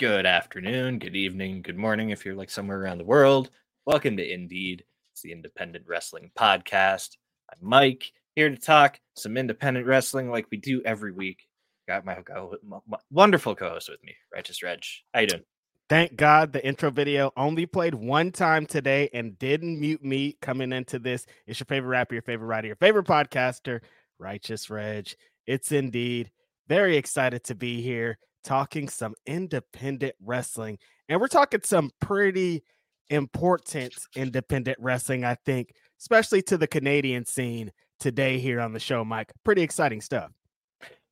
Good afternoon, good evening, good morning if you're like somewhere around the world. Welcome to Indied. It's the Independent Wrestling Podcast. I'm Mike, here to talk some independent wrestling like we do every week. Got my, my, my wonderful co-host with me, Righteous Reg. How you doing? Thank God the intro video only played one time today and didn't mute me coming into this. It's your favorite rapper, your favorite writer, your favorite podcaster, Righteous Reg. It's indeed very excited to be here talking some independent wrestling. And we're talking some pretty important independent wrestling, I think, especially to the Canadian scene today here on the show, Mike. Pretty exciting stuff.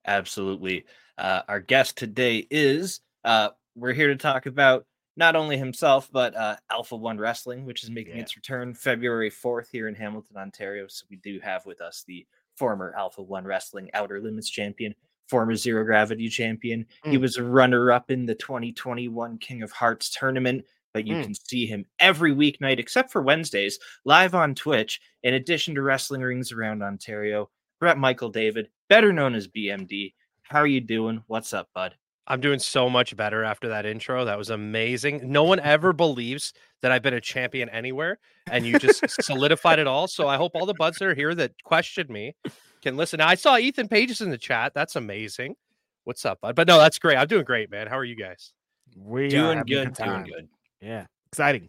Absolutely. Uh, our guest today is uh, we're here to talk about not only himself, but uh, Alpha One Wrestling, which is making yeah. its return February 4th here in Hamilton, Ontario. So we do have with us the former Alpha One Wrestling Outer Limits champion, former Zero Gravity champion. Mm. He was a runner up in the 2021 King of Hearts tournament, but you mm. can see him every weeknight except for Wednesdays live on Twitch. In addition to wrestling rings around Ontario, Brett Michael David, better known as BMD. How are you doing? What's up, bud? I'm doing so much better after that intro. That was amazing. No one ever believes that I've been a champion anywhere, and you just solidified it all. So I hope all the buds that are here that questioned me can listen. Now, I saw Ethan Pages in the chat. That's amazing. What's up, bud? But no, that's great. I'm doing great, man. How are you guys? We doing good. Doing good. Yeah, exciting.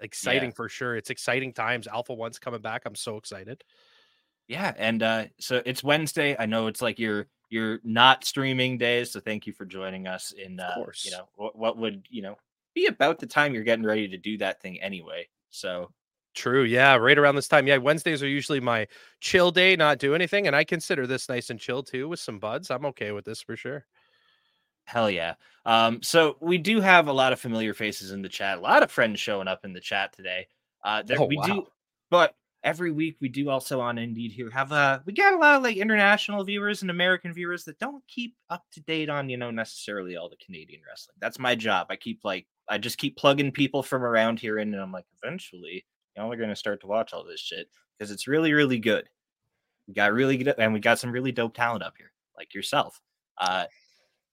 Exciting yeah. for sure. It's exciting times. Alpha One's coming back. I'm so excited. Yeah, and uh so it's Wednesday. I know it's like your your not streaming days, so thank you for joining us. In uh, you know what, what would you know be about the time you're getting ready to do that thing anyway. So True. Yeah. Right around this time. Yeah. Wednesdays are usually my chill day, not do anything. And I consider this nice and chill too with some buds. I'm okay with this for sure. Hell yeah. Um, so we do have a lot of familiar faces in the chat, a lot of friends showing up in the chat today. Uh, that oh, we wow. do, but every week we do also on Indied here have a we got a lot of like international viewers and American viewers that don't keep up to date on, you know, necessarily all the Canadian wrestling. That's my job. I keep like I just keep plugging people from around here in and I'm like, eventually y'all are gonna start to watch all this shit because it's really, really good. We got really good and we got some really dope talent up here, like yourself. Uh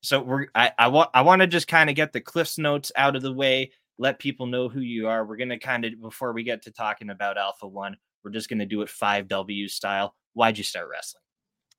so we're I, I want I want to just kind of get the cliffs notes out of the way, let people know who you are. We're gonna kind of before we get to talking about Alpha One, we're just gonna do it five W style. Why'd you start wrestling?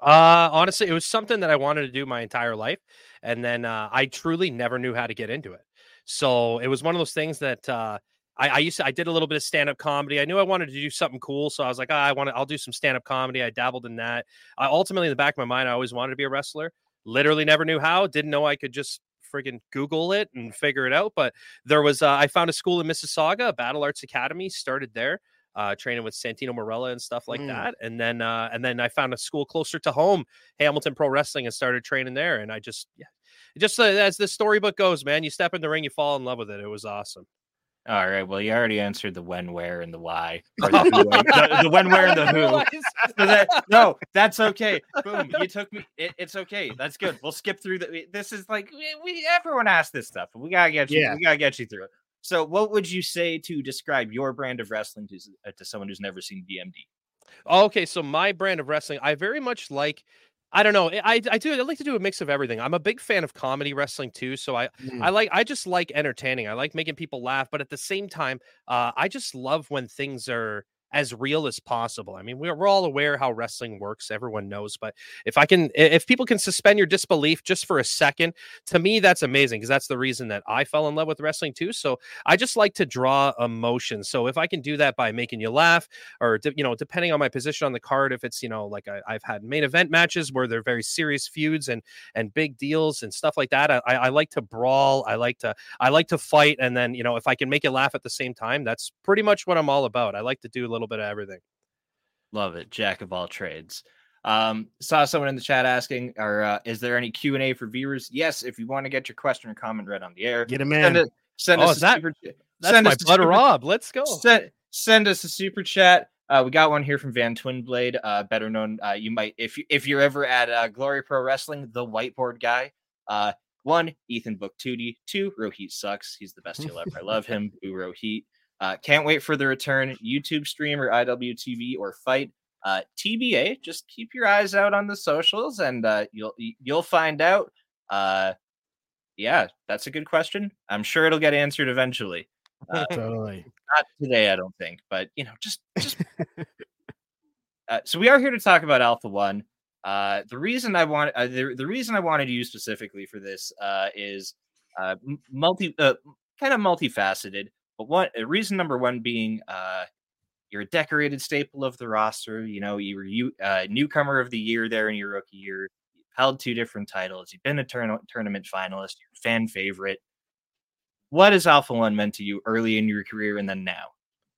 Uh, honestly, it was something that I wanted to do my entire life, and then uh, I truly never knew how to get into it. So it was one of those things that uh, I, I, used to. I did a little bit of stand up comedy. I knew I wanted to do something cool, so I was like, oh, I want to. I'll do some stand up comedy. I dabbled in that. I ultimately, in the back of my mind, I always wanted to be a wrestler. Literally, never knew how. Didn't know I could just friggin' Google it and figure it out. But there was. Uh, I found a school in Mississauga, Battle Arts Academy. Started there uh, training with Santino Marella and stuff like mm. that. And then uh, and then I found a school closer to home, Hamilton Pro Wrestling, and started training there. And I just yeah, just uh, as the storybook goes, man, you step in the ring, you fall in love with it. It was awesome. All right. Well, you already answered the when, where, and the why. Or the, the, the, when, where, and the who. So that, no, that's okay. Boom. You took me. It, it's okay. That's good. We'll skip through the. This is like we, we everyone asks this stuff. We gotta get you. Yeah. We gotta get you through it. So, what would you say to describe your brand of wrestling to, uh, to someone who's never seen BMD? Okay, so my brand of wrestling, I very much like I don't know. Eh, I I do I like to do a mix of everything. I'm a big fan of comedy wrestling too, so I mm. I like I just like entertaining. I like making people laugh, but at the same time, uh, I just love when things are as real as possible. I mean, we're, we're all aware how wrestling works. Everyone knows, but if I can, if people can suspend your disbelief just for a second, to me, that's amazing because that's the reason that I fell in love with wrestling too. So I just like to draw emotion. So if I can do that by making you laugh or, you know, depending on my position on the card, if it's, you know, like I, have had main event matches where they're very serious feuds and, and big deals and stuff like that. I, I like to brawl. I like to, I like to fight. And then, you know, if I can make you laugh at the same time, that's pretty much what I'm all about. I like to do little little bit of everything. Love it, jack of all trades. Um, saw someone in the chat asking, "Or uh, is there any Q and A for viewers?" Yes, if you want to get your question or comment read on the air, get them in. Send, it, send oh, us that, super, that's send my butter Rob. Let's go. Send, send us a super chat. Uh, we got one here from Van Twinblade, uh, better known. Uh, you might if you if you're ever at uh, Glory Pro Wrestling, the whiteboard guy. Uh, one, Ethan Book Tootie. Two, Rohit sucks. He's the best heel ever. I love him. Boo Rohit. Uh, can't wait for the return. YouTube stream or IWTV or fight. Uh, TBA. Just keep your eyes out on the socials, and uh, you'll you'll find out. Uh, yeah, that's a good question. I'm sure it'll get answered eventually. Uh, totally. Not today, I don't think, but you know, just just. uh, so we are here to talk about Alpha One. Uh, the reason I want uh, the, the reason I wanted you specifically for this uh, is uh, multi uh, kind of multifaceted. But one reason number one being uh, you're a decorated staple of the roster. You know, you were you uh, newcomer of the year there in your rookie year. You've held two different titles. You've been a tournament finalist. You're a fan favorite. What has Alpha One meant to you early in your career and then now?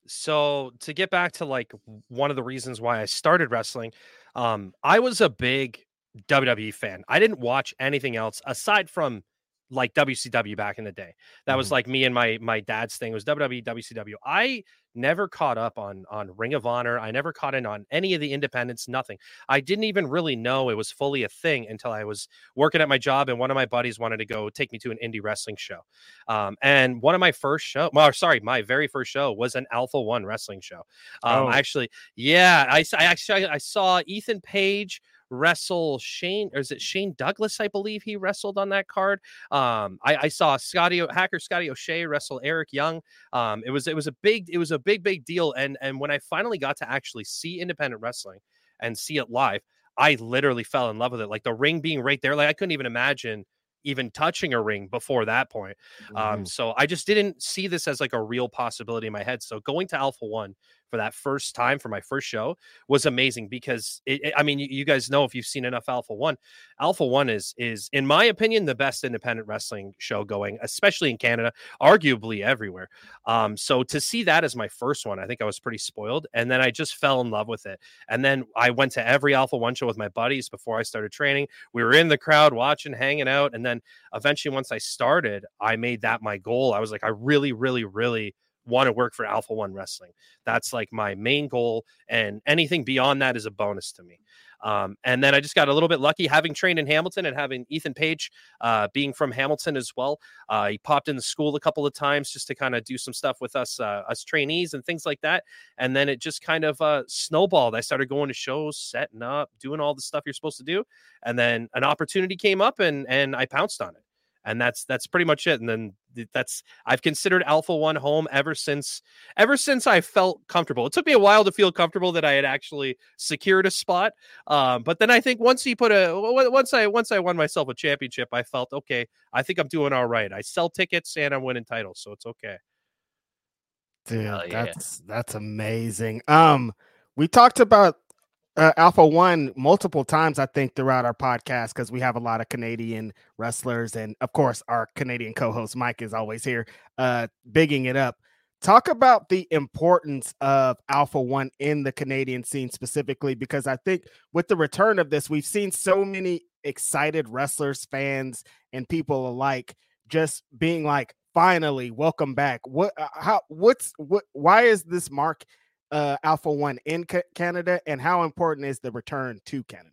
So to get back to like one of the reasons why I started wrestling, um, I was a big WWE fan. I didn't watch anything else aside from like WCW back in the day. That mm-hmm. was like me and my my dad's thing. It was WWE, WCW. I never caught up on on Ring of Honor. I never caught in on any of the independents. Nothing. I didn't even really know it was fully a thing until I was working at my job, and one of my buddies wanted to go take me to an indie wrestling show. Um, and one of my first show, well, sorry, my very first show was an Alpha One wrestling show. Um, oh. actually, yeah, I, I actually I saw Ethan Page wrestle Shane, or is it Shane Douglas? I believe he wrestled on that card. Um, I, I saw Scotty Hacker Scotty O'Shea wrestle Eric Young. Um, it was it was a big it was a big big deal. And and when I finally got to actually see independent wrestling and see it live, I literally fell in love with it. Like the ring being right there, like I couldn't even imagine even touching a ring before that point. Um, mm-hmm. Um, so I just didn't see this as like a real possibility in my head. So going to Alpha One for that first time for my first show was amazing because it, it, I mean, you, you, guys know if you've seen enough Alpha One, Alpha One is is in my opinion the best independent wrestling show going, especially in Canada, arguably everywhere. Um, so to see that as my first one, I think I was pretty spoiled, and then I just fell in love with it. And then I went to every Alpha One show with my buddies before I started training. We were in the crowd watching, hanging out, and then eventually once I started, I made that my goal. I was like, I really, really, really want to work for Alpha One Wrestling. That's like my main goal, and anything beyond that is a bonus to me. Um, and then I just got a little bit lucky having trained in Hamilton and having Ethan Page uh, being from Hamilton as well. Uh, he popped in the school a couple of times just to kind of do some stuff with us, uh, us trainees and things like that. And then it just kind of uh, snowballed. I started going to shows, setting up, doing all the stuff you're supposed to do, and then an opportunity came up, and and I pounced on it and that's that's pretty much it and then that's i've considered alpha one home ever since ever since i felt comfortable it took me a while to feel comfortable that i had actually secured a spot um, but then i think once he put a once i once i won myself a championship i felt okay i think i'm doing all right i sell tickets and i'm winning titles so it's okay Dude, yeah. that's that's amazing. Um, we talked about uh, Alpha One multiple times, I think, throughout our podcast because we have a lot of Canadian wrestlers, and of course, our Canadian co-host Mike is always here, uh, bigging it up. Talk about the importance of Alpha One in the Canadian scene specifically, because I think with the return of this, we've seen so many excited wrestlers, fans, and people alike just being like, finally welcome back. What uh, how what's what why is this mark uh Alpha 1 in ca- Canada and how important is the return to Canada?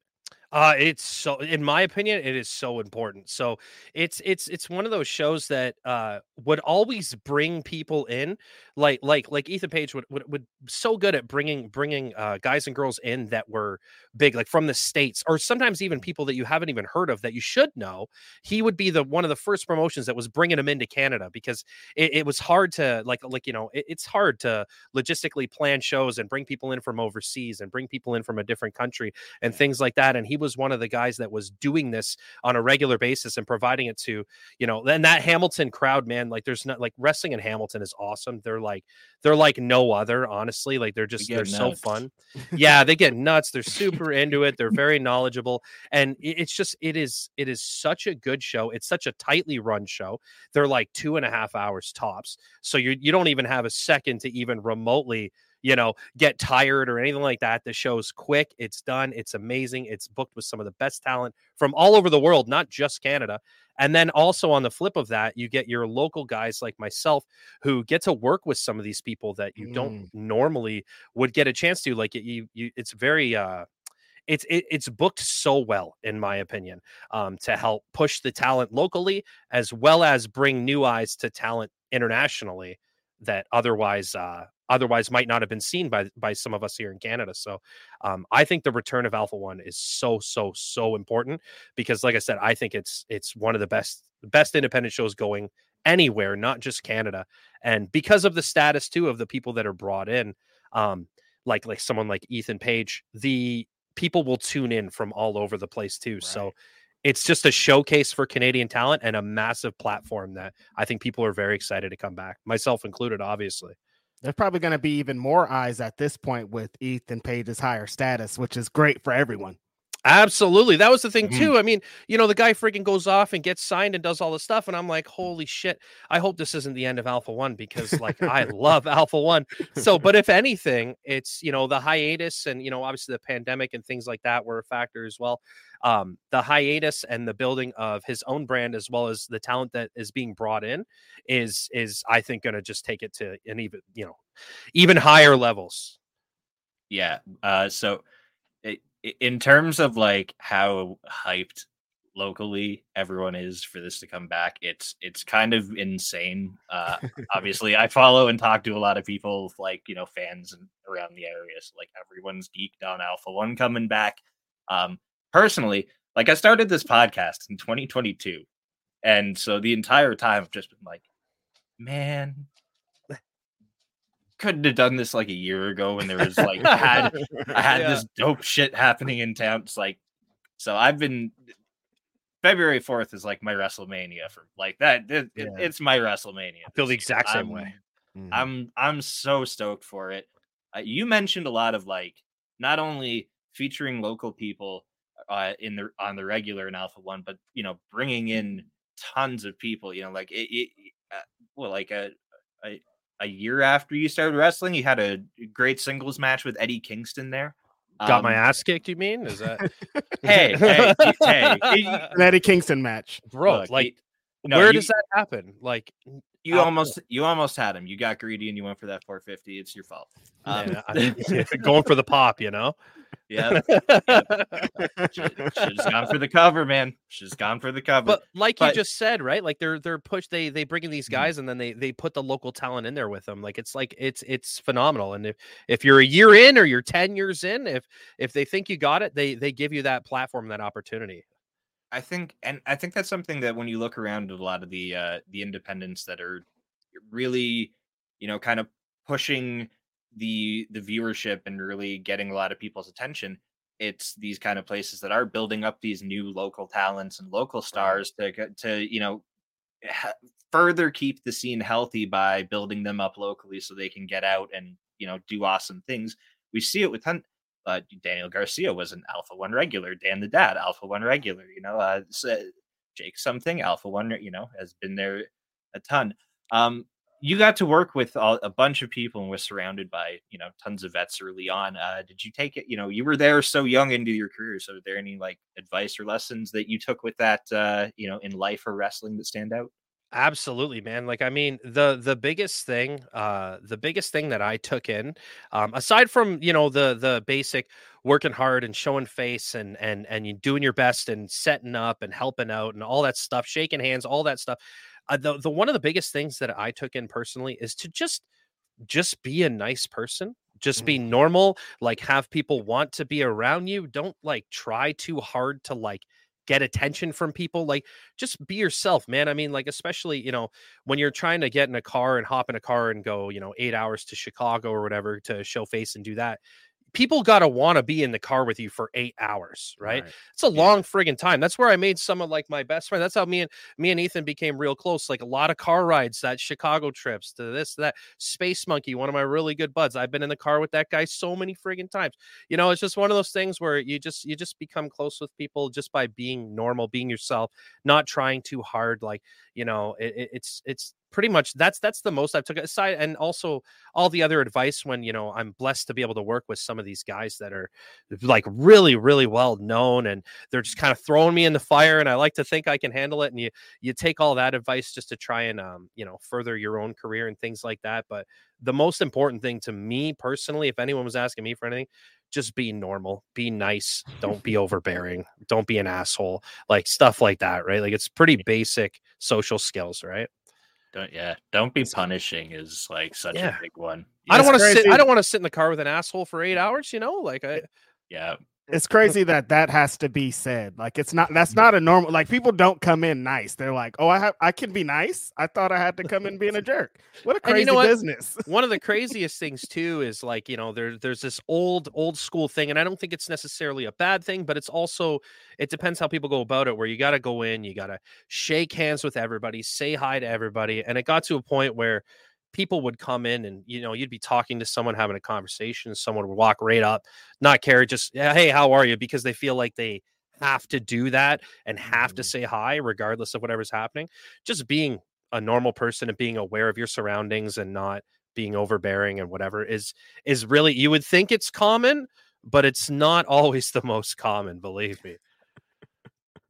Uh, it's so, in my opinion, it is so important. So it's it's it's one of those shows that uh would always bring people in, like like like Ethan Page would would, would so good at bringing bringing uh, guys and girls in that were big, like from the states, or sometimes even people that you haven't even heard of that you should know. He would be the one of the first promotions that was bringing them into Canada because it, it was hard to like like you know it, it's hard to logistically plan shows and bring people in from overseas and bring people in from a different country and things like that. And he was one of the guys that was doing this on a regular basis and providing it to, you know, and that Hamilton crowd, man, like there's not like wrestling in Hamilton is awesome. They're like, they're like no other, honestly. Like they're just, they are so fun. yeah, they get nuts. They're super into it. They're very knowledgeable. And it's just, it is, it is such a good show. It's such a tightly run show. They're like two and a half hours tops. So you, you don't even have a second to even remotely you know, get tired or anything like that. The show's quick, it's done, it's amazing. It's booked with some of the best talent from all over the world, not just Canada. And then also on the flip of that, you get your local guys like myself who get to work with some of these people that you mm. don't normally would get a chance to. Like you, you it's very uh it's it, it's booked so well in my opinion um, to help push the talent locally as well as bring new eyes to talent internationally that otherwise uh, otherwise might not have been seen by by some of us here in Canada. So um, I think the return of Alpha One is so so so important because, like I said, I think it's it's one of the best best independent shows going anywhere, not just Canada. And because of the status too of the people that are brought in, um, like like someone like Ethan Page, the people will tune in from all over the place too. Right. So it's just a showcase for Canadian talent and a massive platform that I think people are very excited to come back, myself included, obviously. There's probably going to be even more eyes at this point with Ethan Page's higher status, which is great for everyone. Absolutely. That was the thing, mm-hmm. too. I mean, you know, the guy freaking goes off and gets signed and does all this stuff. And I'm like, holy shit. I hope this isn't the end of Alpha One because, like, I love Alpha One. So, but if anything, it's, you know, the hiatus and, you know, obviously the pandemic and things like that were a factor as well. Um, the hiatus and the building of his own brand as well as the talent that is being brought in is, is, I think, going to just take it to an even, you know, even higher levels. Yeah. Uh, so, in terms of like how hyped locally everyone is for this to come back it's it's kind of insane uh obviously i follow and talk to a lot of people like you know fans around the area so like everyone's geeked on alpha one coming back um personally like i started this podcast in 2022 and so the entire time i've just been like man couldn't have done this like a year ago when there was like I had I had yeah. this dope shit happening in town. It's like so I've been February 4th is like my WrestleMania for like that. It, yeah. it's my WrestleMania. I feel the exact same I'm, way. Mm-hmm. I'm I'm so stoked for it. Uh, you mentioned a lot of like not only featuring local people uh, in the on the regular in Alpha One, but you know bringing in tons of people. You know, like it, it uh, well, like a, a a year after you started wrestling. You had a great singles match with Eddie Kingston there. Got um, my ass kicked. You mean? Is that? hey, hey, hey, an Eddie Kingston match, bro? Look, like, no, where you, does that happen? Like, you almost, you almost had him. You got greedy and you went for that 450. It's your fault. Um, yeah, going for the pop, you know. Yeah. she's gone for the cover, man. She's gone for the cover. But like but, you just said, right? Like they're they're pushed. they they bring in these mm-hmm. guys mm-hmm. and then they they put the local talent in there with them. Like it's like it's it's phenomenal. And if if you're a year in or you're 10 years in, if if they think you got it, they they give you that platform, that opportunity. I think and I think that's something that when you look around at a lot of the uh the independents that are really, you know, kind of pushing the the viewership and really getting a lot of people's attention it's these kind of places that are building up these new local talents and local stars to to you know further keep the scene healthy by building them up locally so they can get out and you know do awesome things we see it with ton- uh, Daniel Garcia was an Alpha One regular. Dan the Dad, Alpha One regular. You know, uh, Jake something Alpha One. You know, has been there a ton. Um, you got to work with all, a bunch of people and was surrounded by you know tons of vets early on uh, did you take it you know you were there so young into your career so are there any like advice or lessons that you took with that uh, you know in life or wrestling that stand out Absolutely, man. Like, I mean, the the biggest thing, uh, the biggest thing that I took in, um, aside from you know the the basic working hard and showing face and and and you doing your best and setting up and helping out and all that stuff, shaking hands, all that stuff. Uh, the the one of the biggest things that I took in personally is to just just be a nice person just be mm-hmm. normal like have people want to be around you don't like try too hard to like get attention from people like just be yourself man i mean like especially you know when you're trying to get in a car and hop in a car and go you know 8 hours to chicago or whatever to show face and do that people got to want to be in the car with you for eight hours, right? right. It's a yeah. long friggin' time. That's where I made some of like my best friend. That's how me and me and Ethan became real close. Like a lot of car rides, that Chicago trips to this, that Space Monkey, one of my really good buds. I've been in the car with that guy so many friggin' times. You know, it's just one of those things where you just you just become close with people just by being normal, being yourself, not trying too hard. Like you know, it, it's it's pretty much that's that's the most I've took aside and also all the other advice when you know I'm blessed to be able to work with some of these guys that are like really really well known and they're just kind of throwing me in the fire and I like to think I can handle it and you you take all that advice just to try and um you know further your own career and things like that but the most important thing to me personally if anyone was asking me for anything just be normal, be nice, don't be overbearing, don't be an asshole, like stuff like that, right? Like it's pretty basic social skills, right? Don't yeah. Don't be punishing is like such yeah. a big one. I don't want to sit. I don't want to sit in the car with an asshole for eight hours. You know, like I. Yeah, it's crazy that that has to be said. Like it's not that's not a normal like people don't come in nice. They're like, "Oh, I have I can be nice." I thought I had to come in being a jerk. What a crazy you know business. One of the craziest things too is like, you know, there there's this old old school thing and I don't think it's necessarily a bad thing, but it's also it depends how people go about it where you got to go in, you got to shake hands with everybody, say hi to everybody, and it got to a point where people would come in and you know you'd be talking to someone having a conversation someone would walk right up not care just hey how are you? because they feel like they have to do that and have to mm-hmm. say hi regardless of whatever's happening. Just being a normal person and being aware of your surroundings and not being overbearing and whatever is is really you would think it's common but it's not always the most common believe me.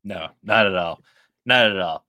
No not at all. Not at all.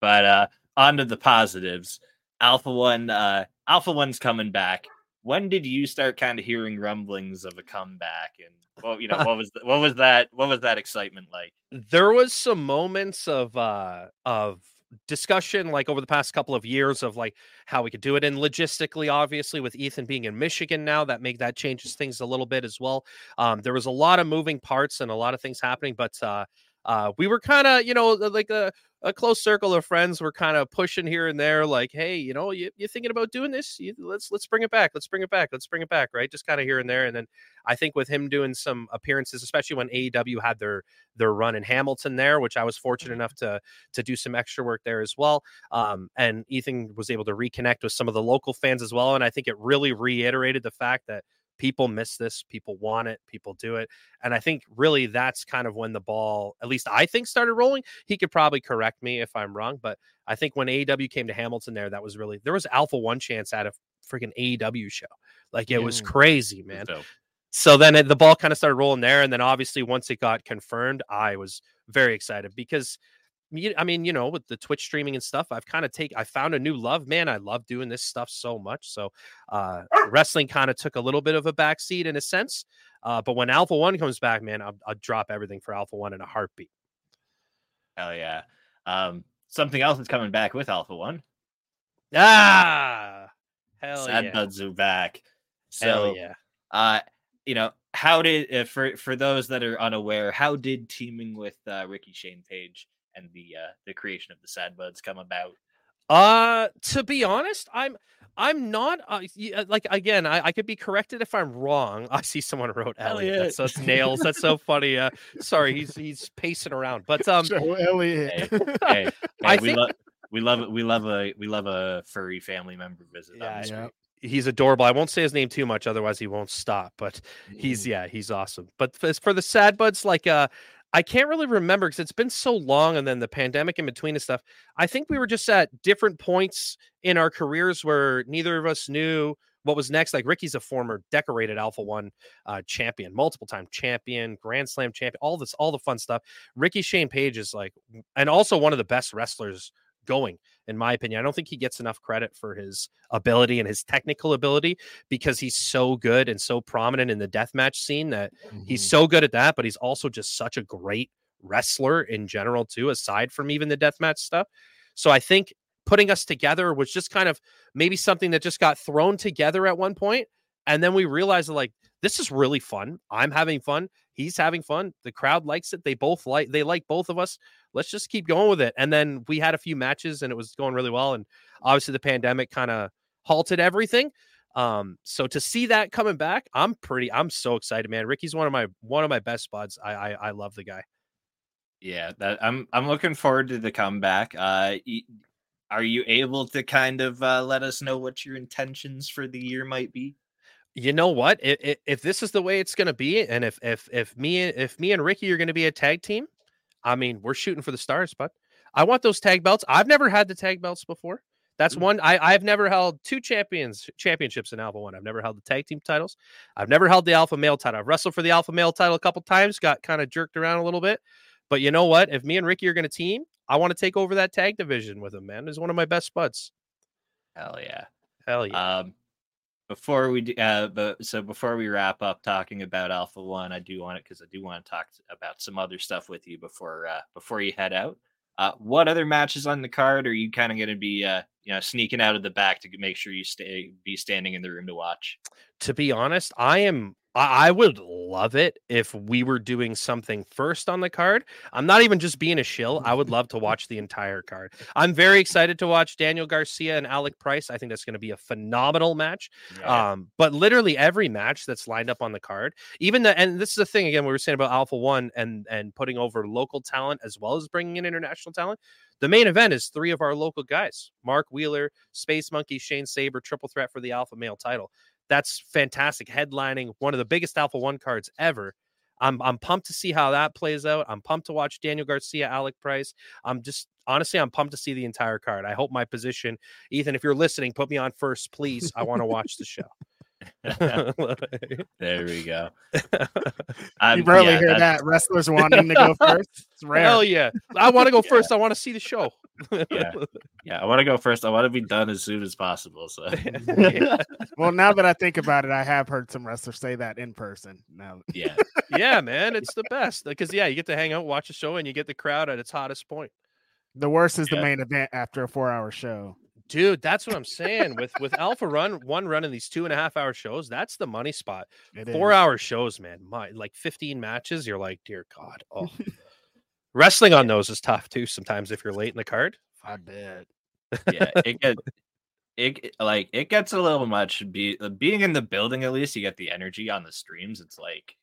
But uh on to the positives Alpha One, uh, Alpha One's coming back. When did you start kind of hearing rumblings of a comeback? And well, you know, what was the, what was that? What was that excitement like? There was some moments of uh of discussion like over the past couple of years of like how we could do it and logistically obviously with ethan being in michigan now that make that changes things a little bit as well um, there was a lot of moving parts and a lot of things happening but uh, uh, we were kind of, you know, like a, a close circle of friends were kind of pushing here and there, like, hey, you know, you, you thinking about doing this? You, let's let's bring it back. Let's bring it back. Let's bring it back. Right, just kind of here and there. And then I think with him doing some appearances, especially when AEW had their their run in Hamilton there, which I was fortunate mm-hmm. enough to to do some extra work there as well. Um, and Ethan was able to reconnect with some of the local fans as well. And I think it really reiterated the fact that people miss this people want it people do it and i think really that's kind of when the ball at least i think started rolling. He could probably correct me if i'm wrong but i think when aew came to hamilton there that was really there was alpha one chance at a freaking aew show. Like it was mm, crazy man. so then it, the ball kind of started rolling there and then obviously once it got confirmed i was very excited because I mean, you know, with the Twitch streaming and stuff, I've kind of take I found a new love, man. I love doing this stuff so much. So uh wrestling kind of took a little bit of a backseat in a sense. Uh, but when Alpha One comes back, man, I'll, I'll drop everything for Alpha One in a heartbeat. Hell yeah. Um, something else is coming back with Alpha One. Ah, hell yeah. Sad yeah. Buds are back. So, hell yeah. Uh, you know, how did uh, for for those that are unaware, how did teaming with uh, Ricky Shane Page and the uh, the creation of the Sad Buds come about? Uh, to be honest, I'm I'm not uh, uh, like again. I, I could be corrected if I'm wrong. I see someone wrote Elliot. Elliot. That's, that's nails. That's so funny. Uh, sorry, he's he's pacing around. But um, Joe Elliot. Hey, hey, hey I we think... love we love we love a we love a furry family member visit. Yeah, yeah. He's adorable. I won't say his name too much, otherwise he won't stop. But he's mm. yeah, he's awesome. But for, for the sad buds, like uh, I can't really remember because it's been so long and then the pandemic in between and stuff. I think we were just at different points in our careers where neither of us knew what was next. Like Ricky's a former decorated Alpha One uh, champion, multiple time champion, Grand Slam champion, all this, all the fun stuff. Ricky Shane Page is like, and also one of the best wrestlers going in my opinion. I don't think he gets enough credit for his ability and his technical ability because he's so good and so prominent in the deathmatch scene that mm-hmm. he's so good at that, but he's also just such a great wrestler in general too aside from even the deathmatch stuff. So I think putting us together was just kind of maybe something that just got thrown together at one point and then we realized like this is really fun. I'm having fun. He's having fun. The crowd likes it. They both like they like both of us. Let's just keep going with it. And then we had a few matches and it was going really well. And obviously the pandemic kind of halted everything. Um, so to see that coming back, I'm pretty I'm so excited, man. Ricky's one of my one of my best buds. I I, I love the guy. Yeah, that I'm I'm looking forward to the comeback. Uh are you able to kind of uh, let us know what your intentions for the year might be? you know what? If, if this is the way it's going to be, and if if if me if me and Ricky are going to be a tag team, I mean, we're shooting for the stars. But I want those tag belts. I've never had the tag belts before. That's mm. one. I I've never held two champions championships in Alpha One. I've never held the tag team titles. I've never held the Alpha Male title. I've wrestled for the Alpha Male title a couple times. Got kind of jerked around a little bit. But you know what? If me and Ricky are going to team, I want to take over that tag division with him. Man, he's one of my best buds. Hell yeah. Hell yeah. Um, before we do, uh, but so before we wrap up talking about Alpha One, I do want it because I do want to talk about some other stuff with you before uh, before you head out. Uh, what other matches on the card are you kind of going to be, uh, you know, sneaking out of the back to make sure you stay be standing in the room to watch? To be honest, I am I, would love it if we were doing something first on the card. I'm not even just being a shill. I would love to watch the entire card. I'm very excited to watch Daniel Garcia and Alec Price. I think that's going to be a phenomenal match. Yeah. Um, but literally every match that's lined up on the card, even the and this is the thing again we were saying about Alpha One and and putting over local talent as well as bringing in international talent. The main event is three of our local guys: Mark Wheeler, Space Monkey, Shane Saber, triple threat for the Alpha Male title that's fantastic. Headlining one of the biggest Alpha One cards ever. I'm I'm pumped to see how that plays out. I'm pumped to watch Daniel Garcia, Alec Price. I'm just honestly, I'm pumped to see the entire card. I hope my position, Ethan, if you're listening, put me on first, please. I want to watch the show. there we go. Um, you rarely yeah, hear that wrestlers wanting to go first. It's rare. Hell yeah! I want to go yeah. first. I want to see the show. yeah, yeah. I want to go first. I want to be done as soon as possible. So, well, now that I think about it, I have heard some wrestlers say that in person. Now, yeah, yeah, man, it's the best because yeah, you get to hang out, watch a show, and you get the crowd at its hottest point. The worst is the main event after a four-hour show. Dude, that's what I'm saying. with with Alpha Run, one run in these two and a half hour shows, that's the money spot. It Four is. hour shows, man. My like 15 matches, you're like, dear God. Oh. Wrestling on those is tough too, sometimes if you're late in the card. I bet. Yeah, it gets it like it gets a little much. Be uh, being in the building at least, you get the energy on the streams. It's like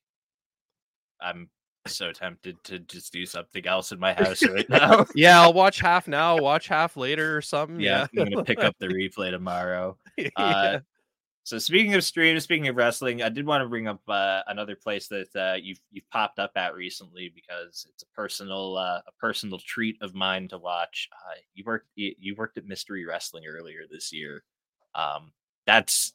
I'm so tempted to just do something else in my house right now. yeah, I'll watch half now, watch half later or something. Yeah, yeah. I'm gonna pick up the replay tomorrow. Uh, yeah. So speaking of streams, speaking of wrestling, I did want to bring up uh, another place that uh, you've you've popped up at recently because it's a personal uh, a personal treat of mine to watch. Uh, you worked you, you worked at Mystery Wrestling earlier this year. Um, that's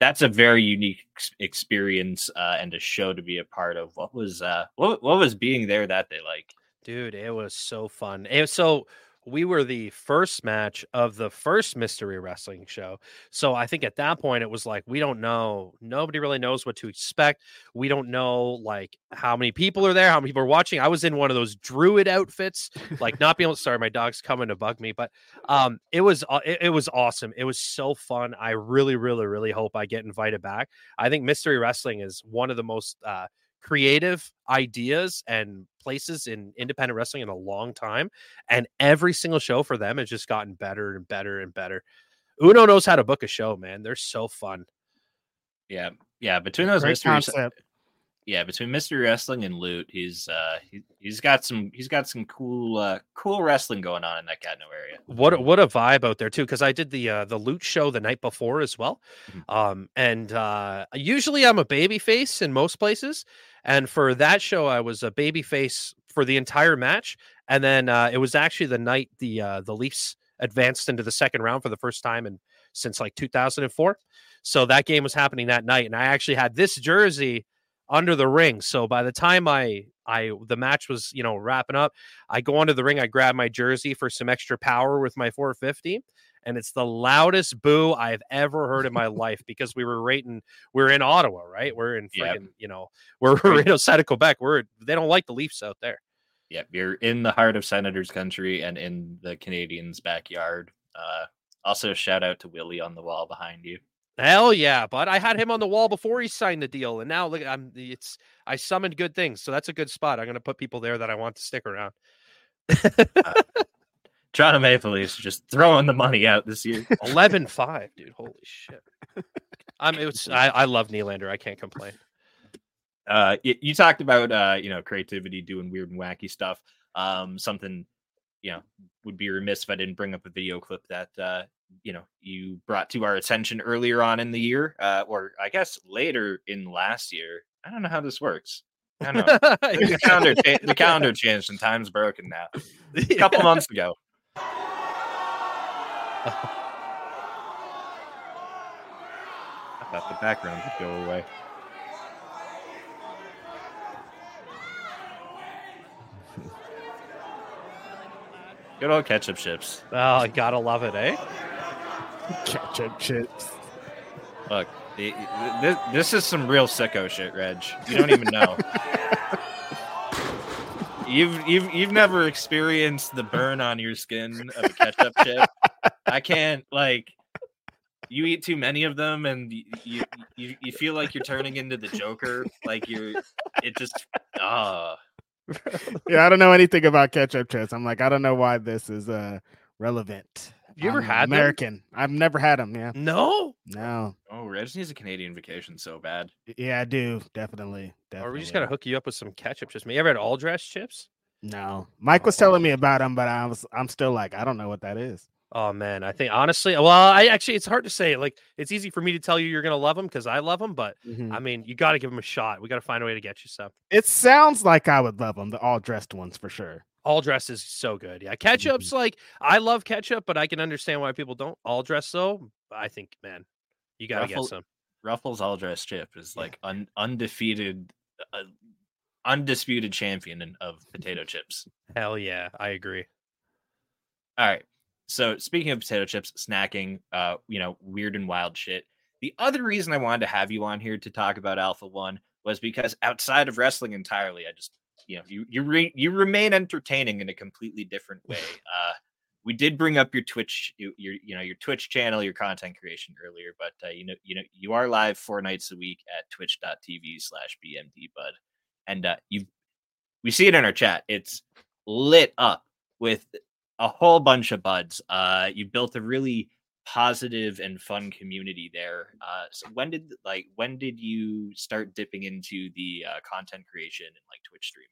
that's a very unique experience uh, and a show to be a part of. What was uh, what what was being there that day like? Dude, it was so fun. It was so we were the first match of the first mystery wrestling show. So I think at that point it was like we don't know. Nobody really knows what to expect. We don't know like how many people are there, how many people are watching. I was in one of those druid outfits, like not being able sorry, my dog's coming to bug me, but um it was uh, it, it was awesome. It was so fun. I really, really, really hope I get invited back. I think mystery wrestling is one of the most uh creative ideas and places in independent wrestling in a long time. And every single show for them has just gotten better and better and better. Uno knows how to book a show, man. They're so fun. Yeah. Yeah. Between those Great mysteries, concept yeah, between Mystery Wrestling and Loot, he's uh he, he's got some he's got some cool uh cool wrestling going on in that Gatineau area. What what a vibe out there too because I did the uh the Loot show the night before as well. Mm-hmm. Um and uh usually I'm a baby face in most places and for that show I was a baby face for the entire match and then uh it was actually the night the uh the Leafs advanced into the second round for the first time and since like 2004. So that game was happening that night and I actually had this jersey under the ring. So by the time I I the match was you know wrapping up. I go onto the ring. I grab my jersey for some extra power with my 450 and it's the loudest boo I've ever heard in my life because we were rating we're in Ottawa, right? We're in freaking, yep. you know, we're, we're in outside of Quebec. We're they don't like the Leafs out there. Yeah, you're in the heart of Senators country and in the Canadiens' backyard. Uh also shout out to Willie on the wall behind you. Hell yeah, but I had him on the wall before he signed the deal, and now look, I'm it's I summoned good things, so that's a good spot. I'm gonna put people there that I want to stick around. uh, Toronto Maple Leafs just throwing the money out this year. 11-5, dude. Holy shit. I mean, it's I, I love Nylander. I can't complain. Uh, you, you talked about uh, you know, creativity, doing weird and wacky stuff. Um, something you know would be remiss if I didn't bring up a video clip that uh, you know you brought to our attention earlier on in the year, uh, or I guess later in last year. I don't know how this works. I don't know. the calendar, the calendar changed and time's broken now. A couple months ago. I thought the background would go away. Good old ketchup chips. Oh, I gotta love it, eh? Ketchup chips. Look, this, this is some real sicko shit, Reg. You don't even know. you've you've you've never experienced the burn on your skin of a ketchup chip. I can't like you eat too many of them and you, you you feel like you're turning into the Joker. Like you're it just ah. Uh. yeah, I don't know anything about ketchup chips. I'm like, I don't know why this is uh relevant. You ever I'm had American? Them? I've never had them. Yeah. No. No. Oh, Reg needs a Canadian vacation so bad. Yeah, I do. Definitely. Definitely. Or we just gotta hook you up with some ketchup chips. You ever had all dress chips? No. Mike was telling me about them, but I was I'm still like, I don't know what that is. Oh man, I think honestly, well, I actually it's hard to say. Like, it's easy for me to tell you you're gonna love them because I love them, but mm-hmm. I mean, you got to give them a shot. We got to find a way to get you some. It sounds like I would love them, the all dressed ones for sure. All dress is so good. Yeah, ketchup's mm-hmm. like I love ketchup, but I can understand why people don't. All dress though, I think, man, you gotta Ruffle, get some. Ruffles all dress chip is like un, undefeated, uh, undisputed champion of potato chips. Hell yeah, I agree. All right. So speaking of potato chips, snacking, uh, you know, weird and wild shit. The other reason I wanted to have you on here to talk about Alpha One was because outside of wrestling entirely, I just you know you you re, you remain entertaining in a completely different way. Uh, we did bring up your Twitch, your, your you know your Twitch channel, your content creation earlier, but uh, you know you know you are live four nights a week at twitch.tv slash bmdbud, and uh, you we see it in our chat. It's lit up with a whole bunch of buds. Uh, you built a really positive and fun community there. Uh, so when did like when did you start dipping into the uh, content creation and like Twitch streaming?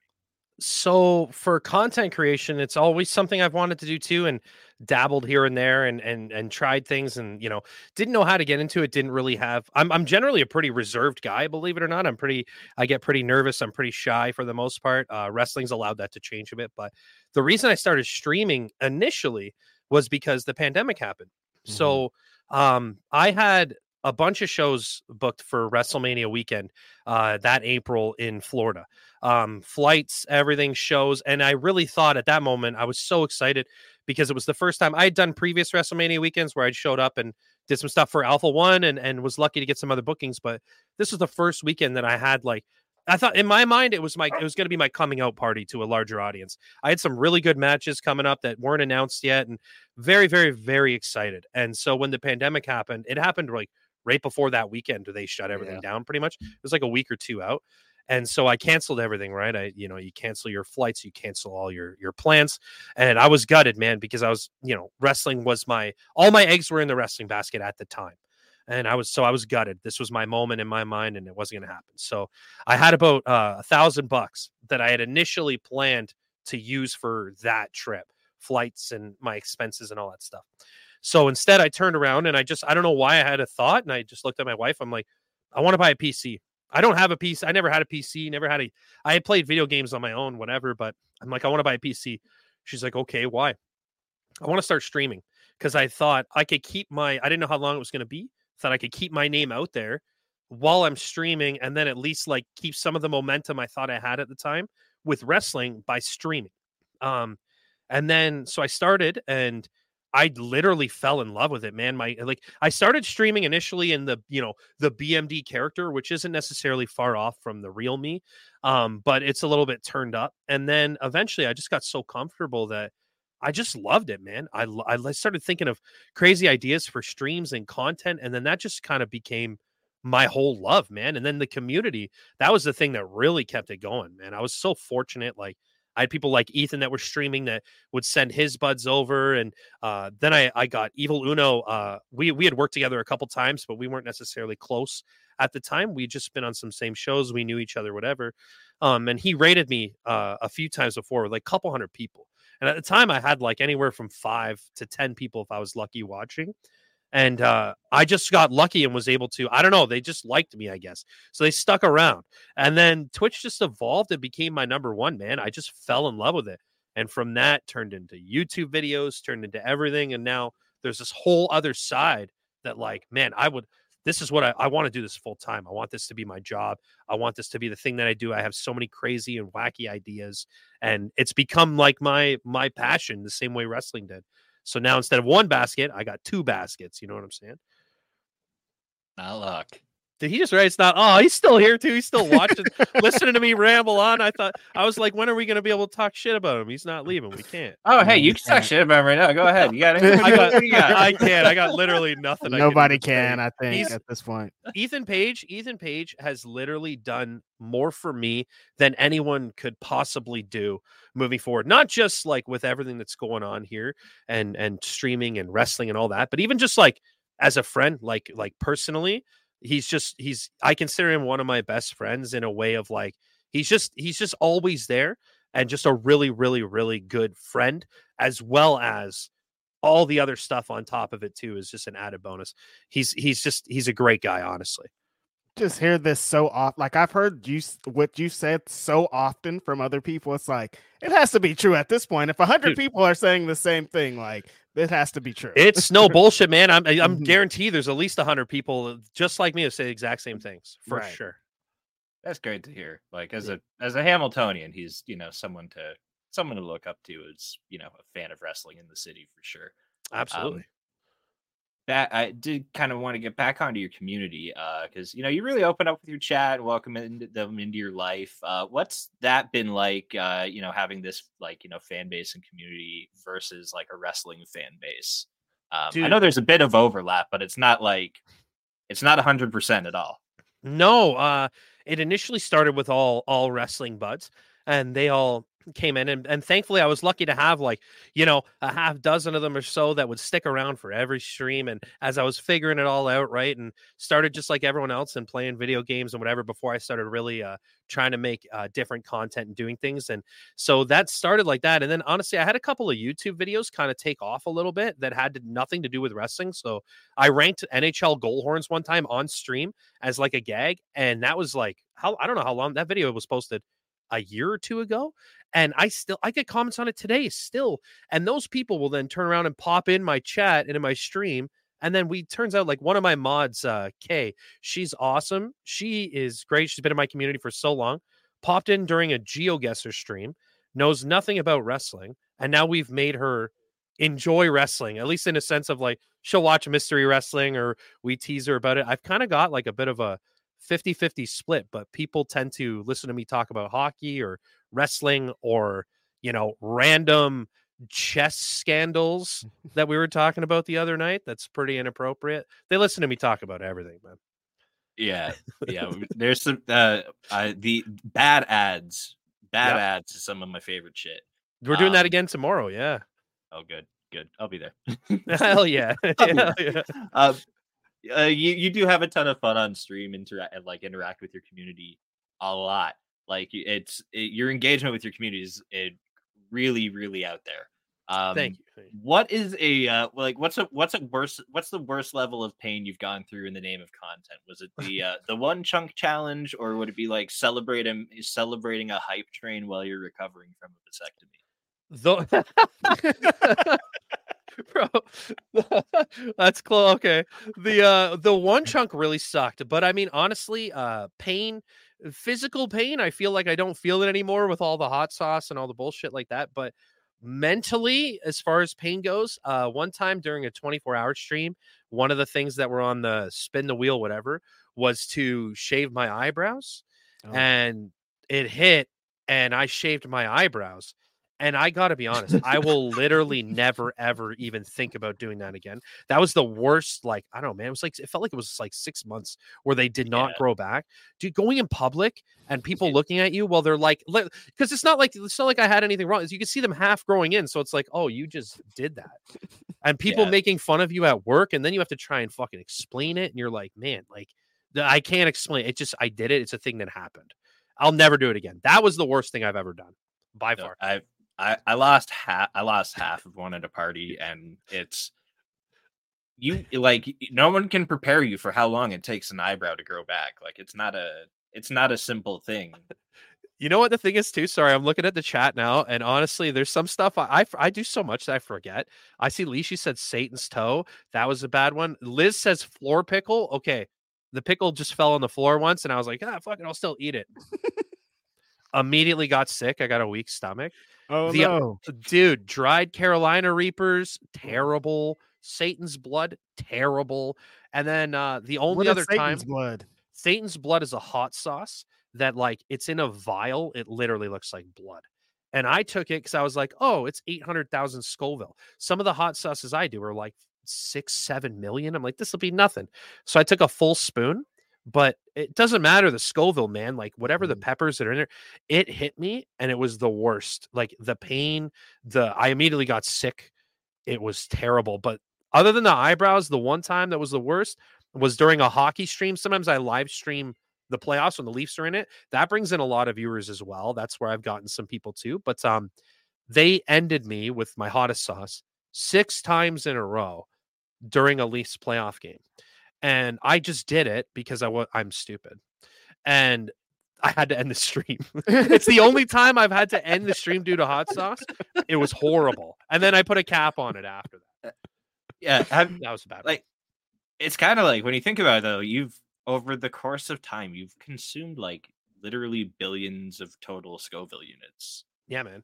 so for content creation it's always something i've wanted to do too and dabbled here and there and and and tried things and you know didn't know how to get into it didn't really have i'm, I'm generally a pretty reserved guy believe it or not i'm pretty i get pretty nervous i'm pretty shy for the most part uh, wrestling's allowed that to change a bit but the reason i started streaming initially was because the pandemic happened mm-hmm. so um i had a bunch of shows booked for WrestleMania weekend uh, that April in Florida. Um, flights, everything, shows. And I really thought at that moment, I was so excited because it was the first time I had done previous WrestleMania weekends where I showed up and did some stuff for Alpha One and, and was lucky to get some other bookings. But this was the first weekend that I had like I thought in my mind it was my it was going to be my coming out party to a larger audience. I had some really good matches coming up that weren't announced yet, and very, very, very excited. And so when the pandemic happened, it happened like right before that weekend they shut everything yeah. down pretty much. It was like a week or two out. And so I canceled everything, right? I, you know, you cancel your flights, you cancel all your your plans. And I was gutted, man, because I was, you know, wrestling was my all my eggs were in the wrestling basket at the time. And I was so I was gutted. This was my moment in my mind, and it wasn't gonna happen. So I had about uh, a thousand bucks that I had initially planned to use for that trip, flights and my expenses and all that stuff. So instead, I turned around and I just, I don't know why I had a thought. And I just looked at my wife. I'm like, I want to buy a PC. I don't have a PC. I never had a PC, never had a, I had played video games on my own, whatever, but I'm like, I want to buy a PC. She's like, okay, why? I want to start streaming because I thought I could keep my, I didn't know how long it was going to be. Thought I could keep my name out there while I'm streaming and then at least like keep some of the momentum I thought I had at the time with wrestling by streaming. Um, and then so I started and I literally fell in love with it, man. My like I started streaming initially in the you know the BMD character, which isn't necessarily far off from the real me, um, but it's a little bit turned up. And then eventually, I just got so comfortable that I just loved it, man. I I started thinking of crazy ideas for streams and content, and then that just kind of became my whole love, man. And then the community, that was the thing that really kept it going, man. I was so fortunate, like I had people like Ethan that were streaming that would send his buds over, and uh, then I I got Evil Uno. Uh, we we had worked together a couple times, but we weren't necessarily close at the time. We just been on some same shows. We knew each other, whatever. Um, and he raided me uh, a few times before, like a couple hundred people. And at the time, I had like anywhere from five to ten people if I was lucky watching and uh, I just got lucky and was able to. I don't know. They just liked me, I guess. So they stuck around, and then Twitch just evolved and became my number one. Man, I just fell in love with it, and from that turned into YouTube videos, turned into everything, and now there's this whole other side that, like, man, I would. This is what I, I want to do this full time. I want this to be my job. I want this to be the thing that I do. I have so many crazy and wacky ideas, and it's become like my my passion, the same way wrestling did. So now instead of one basket, I got two baskets. You know what I'm saying? Not luck. Did he just write it's not? Oh, he's still here too. He's still watching, listening to me ramble on. I thought I was like, when are we going to be able to talk shit about him? He's not leaving. We can't. Oh, hey, you can talk shit about him right now. Go ahead. You got it. I, got, I can't. I got literally nothing. Nobody can. can I think he's, at this point. Ethan Page. Ethan Page has literally done more for me than anyone could possibly do moving forward. Not just like with everything that's going on here and and streaming and wrestling and all that, but even just like as a friend, like like personally he's just he's I consider him one of my best friends in a way of like he's just he's just always there and just a really really really good friend as well as all the other stuff on top of it too is just an added bonus. He's he's just he's a great guy honestly. Just hear this so often. Like I've heard you what you said so often from other people. It's like it has to be true at this point. If a hundred people are saying the same thing, like it has to be true. It's no bullshit, man. I'm I'm mm-hmm. guaranteed there's at least hundred people just like me who say the exact same things for right. sure. That's great to hear. Like as yeah. a as a Hamiltonian, he's you know someone to someone to look up to as you know a fan of wrestling in the city for sure. Absolutely. Um, that I did kind of want to get back onto your community because uh, you know you really open up with your chat and welcome them into your life. Uh, what's that been like? Uh, you know, having this like you know fan base and community versus like a wrestling fan base. Um, I know there's a bit of overlap, but it's not like it's not hundred percent at all. No, uh, it initially started with all all wrestling buds, and they all came in and, and thankfully i was lucky to have like you know a half dozen of them or so that would stick around for every stream and as i was figuring it all out right and started just like everyone else and playing video games and whatever before i started really uh, trying to make uh, different content and doing things and so that started like that and then honestly i had a couple of youtube videos kind of take off a little bit that had nothing to do with wrestling so i ranked nhl goal horns one time on stream as like a gag and that was like how i don't know how long that video was posted a year or two ago and i still i get comments on it today still and those people will then turn around and pop in my chat and in my stream and then we turns out like one of my mods uh kay she's awesome she is great she's been in my community for so long popped in during a GeoGuessr stream knows nothing about wrestling and now we've made her enjoy wrestling at least in a sense of like she'll watch mystery wrestling or we tease her about it i've kind of got like a bit of a 50 50 split, but people tend to listen to me talk about hockey or wrestling or, you know, random chess scandals that we were talking about the other night. That's pretty inappropriate. They listen to me talk about everything, man. Yeah. Yeah. There's some, uh, uh, the bad ads, bad ads is some of my favorite shit. We're doing um, that again tomorrow. Yeah. Oh, good. Good. I'll be there. Hell yeah. Hell yeah. Uh, uh, you you do have a ton of fun on stream, interact and like interact with your community a lot. Like it's it, your engagement with your community is it really really out there. Um, Thank you. What is a uh, like what's a what's a worst what's the worst level of pain you've gone through in the name of content? Was it the uh, the one chunk challenge, or would it be like celebrating celebrating a hype train while you're recovering from a vasectomy? The bro. That's close. Okay. The uh the one chunk really sucked, but I mean honestly, uh pain physical pain, I feel like I don't feel it anymore with all the hot sauce and all the bullshit like that. But mentally, as far as pain goes, uh, one time during a 24 hour stream, one of the things that were on the spin the wheel, whatever, was to shave my eyebrows. Oh. And it hit, and I shaved my eyebrows. And I got to be honest, I will literally never ever even think about doing that again. That was the worst. Like I don't know, man. It was like it felt like it was like six months where they did not yeah. grow back. Dude, going in public and people looking at you while they're like, because it's not like it's not like I had anything wrong. You can see them half growing in, so it's like, oh, you just did that. And people yeah. making fun of you at work, and then you have to try and fucking explain it, and you're like, man, like I can't explain. It just I did it. It's a thing that happened. I'll never do it again. That was the worst thing I've ever done by no, far. I I I lost half. I lost half of one at a party, and it's you like no one can prepare you for how long it takes an eyebrow to grow back. Like it's not a it's not a simple thing. You know what the thing is too? Sorry, I'm looking at the chat now, and honestly, there's some stuff I I, I do so much that I forget. I see Lee. She said Satan's toe. That was a bad one. Liz says floor pickle. Okay, the pickle just fell on the floor once, and I was like, ah, fuck it, I'll still eat it. Immediately got sick. I got a weak stomach. Oh the, no, dude! Dried Carolina Reapers, terrible. Satan's blood, terrible. And then uh the only what other Satan's time, blood. Satan's blood is a hot sauce that, like, it's in a vial. It literally looks like blood. And I took it because I was like, oh, it's 800,000 Scoville. Some of the hot sauces I do are like six, seven million. I'm like, this will be nothing. So I took a full spoon, but it doesn't matter the Scoville, man. Like whatever the mm. peppers that are in there, it hit me and it was the worst. Like the pain, the I immediately got sick. It was terrible. But other than the eyebrows, the one time that was the worst was during a hockey stream. Sometimes I live stream the playoffs when the Leafs are in it. That brings in a lot of viewers as well. That's where I've gotten some people too. But um, they ended me with my hottest sauce six times in a row during a Leafs playoff game. And I just did it because I was I'm stupid. And I had to end the stream. it's the only time I've had to end the stream due to hot sauce. It was horrible. And then I put a cap on it after that. Uh, yeah, that was bad. Like it's kind of like when you think about it though, you've over the course of time, you've consumed like literally billions of total Scoville units. Yeah, man.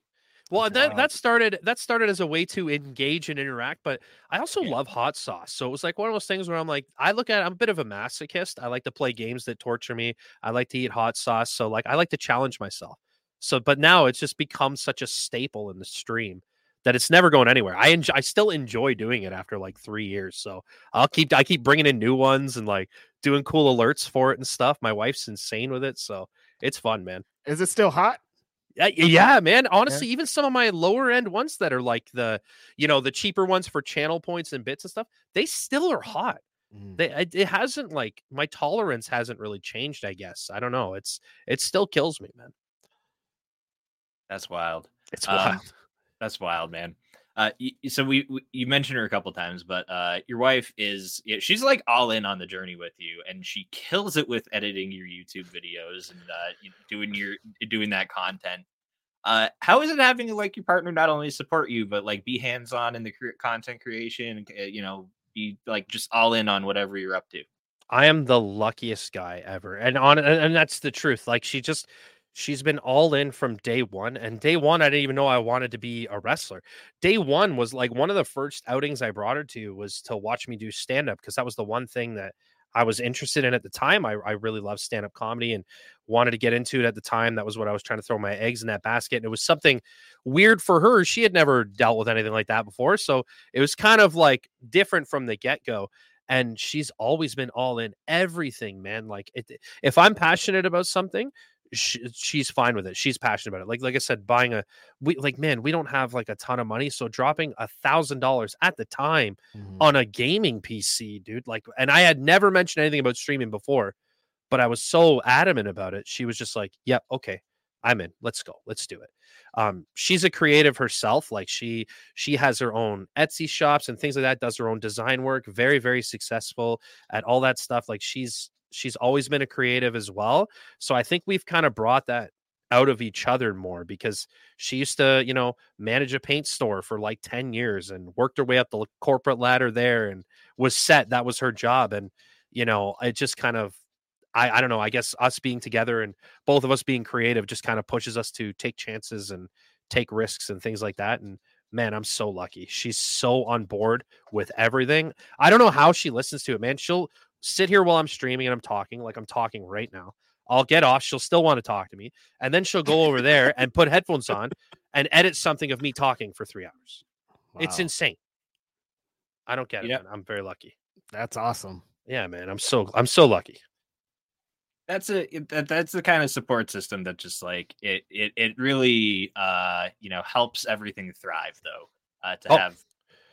Well, that that started that started as a way to engage and interact, but I also yeah. love hot sauce. So it was like one of those things where I'm like, I look at I'm a bit of a masochist. I like to play games that torture me. I like to eat hot sauce. So like I like to challenge myself. So but now it's just become such a staple in the stream that it's never going anywhere. I enjoy, I still enjoy doing it after like 3 years. So I'll keep I keep bringing in new ones and like doing cool alerts for it and stuff. My wife's insane with it, so it's fun, man. Is it still hot? Yeah, yeah, man. Honestly, yeah. even some of my lower end ones that are like the, you know, the cheaper ones for channel points and bits and stuff, they still are hot. Mm. They it hasn't like my tolerance hasn't really changed. I guess I don't know. It's it still kills me, man. That's wild. It's um, wild. Um, that's wild, man. Uh, so we, we, you mentioned her a couple times, but uh, your wife is she's like all in on the journey with you, and she kills it with editing your YouTube videos and uh, doing your doing that content. Uh, how is it having like your partner not only support you but like be hands on in the content creation? Uh, you know, be like just all in on whatever you're up to. I am the luckiest guy ever, and on and that's the truth. Like she just She's been all in from day one. And day one, I didn't even know I wanted to be a wrestler. Day one was like one of the first outings I brought her to was to watch me do stand up because that was the one thing that I was interested in at the time. I, I really loved stand up comedy and wanted to get into it at the time. That was what I was trying to throw my eggs in that basket. And it was something weird for her. She had never dealt with anything like that before. So it was kind of like different from the get go and she's always been all in everything man like it, if i'm passionate about something she, she's fine with it. She's passionate about it. Like like I said, buying a we like man, we don't have like a ton of money, so dropping a thousand dollars at the time mm-hmm. on a gaming PC, dude. Like, and I had never mentioned anything about streaming before, but I was so adamant about it. She was just like, "Yeah, okay, I'm in. Let's go. Let's do it." Um, she's a creative herself. Like she she has her own Etsy shops and things like that. Does her own design work. Very very successful at all that stuff. Like she's she's always been a creative as well. So I think we've kind of brought that out of each other more because she used to, you know, manage a paint store for like 10 years and worked her way up the corporate ladder there and was set. That was her job. And, you know, it just kind of, I, I don't know. I guess us being together and both of us being creative just kind of pushes us to take chances and take risks and things like that. And man, I'm so lucky. She's so on board with everything. I don't know how she listens to it, man. She'll sit here while I'm streaming and I'm talking like I'm talking right now. I'll get off. She'll still want to talk to me. And then she'll go over there and put headphones on and edit something of me talking for three hours. Wow. It's insane. I don't get it. I'm very lucky. That's awesome. Yeah, man. I'm so I'm so lucky that's a that, that's the kind of support system that just like it it it really uh you know helps everything thrive though uh to oh. have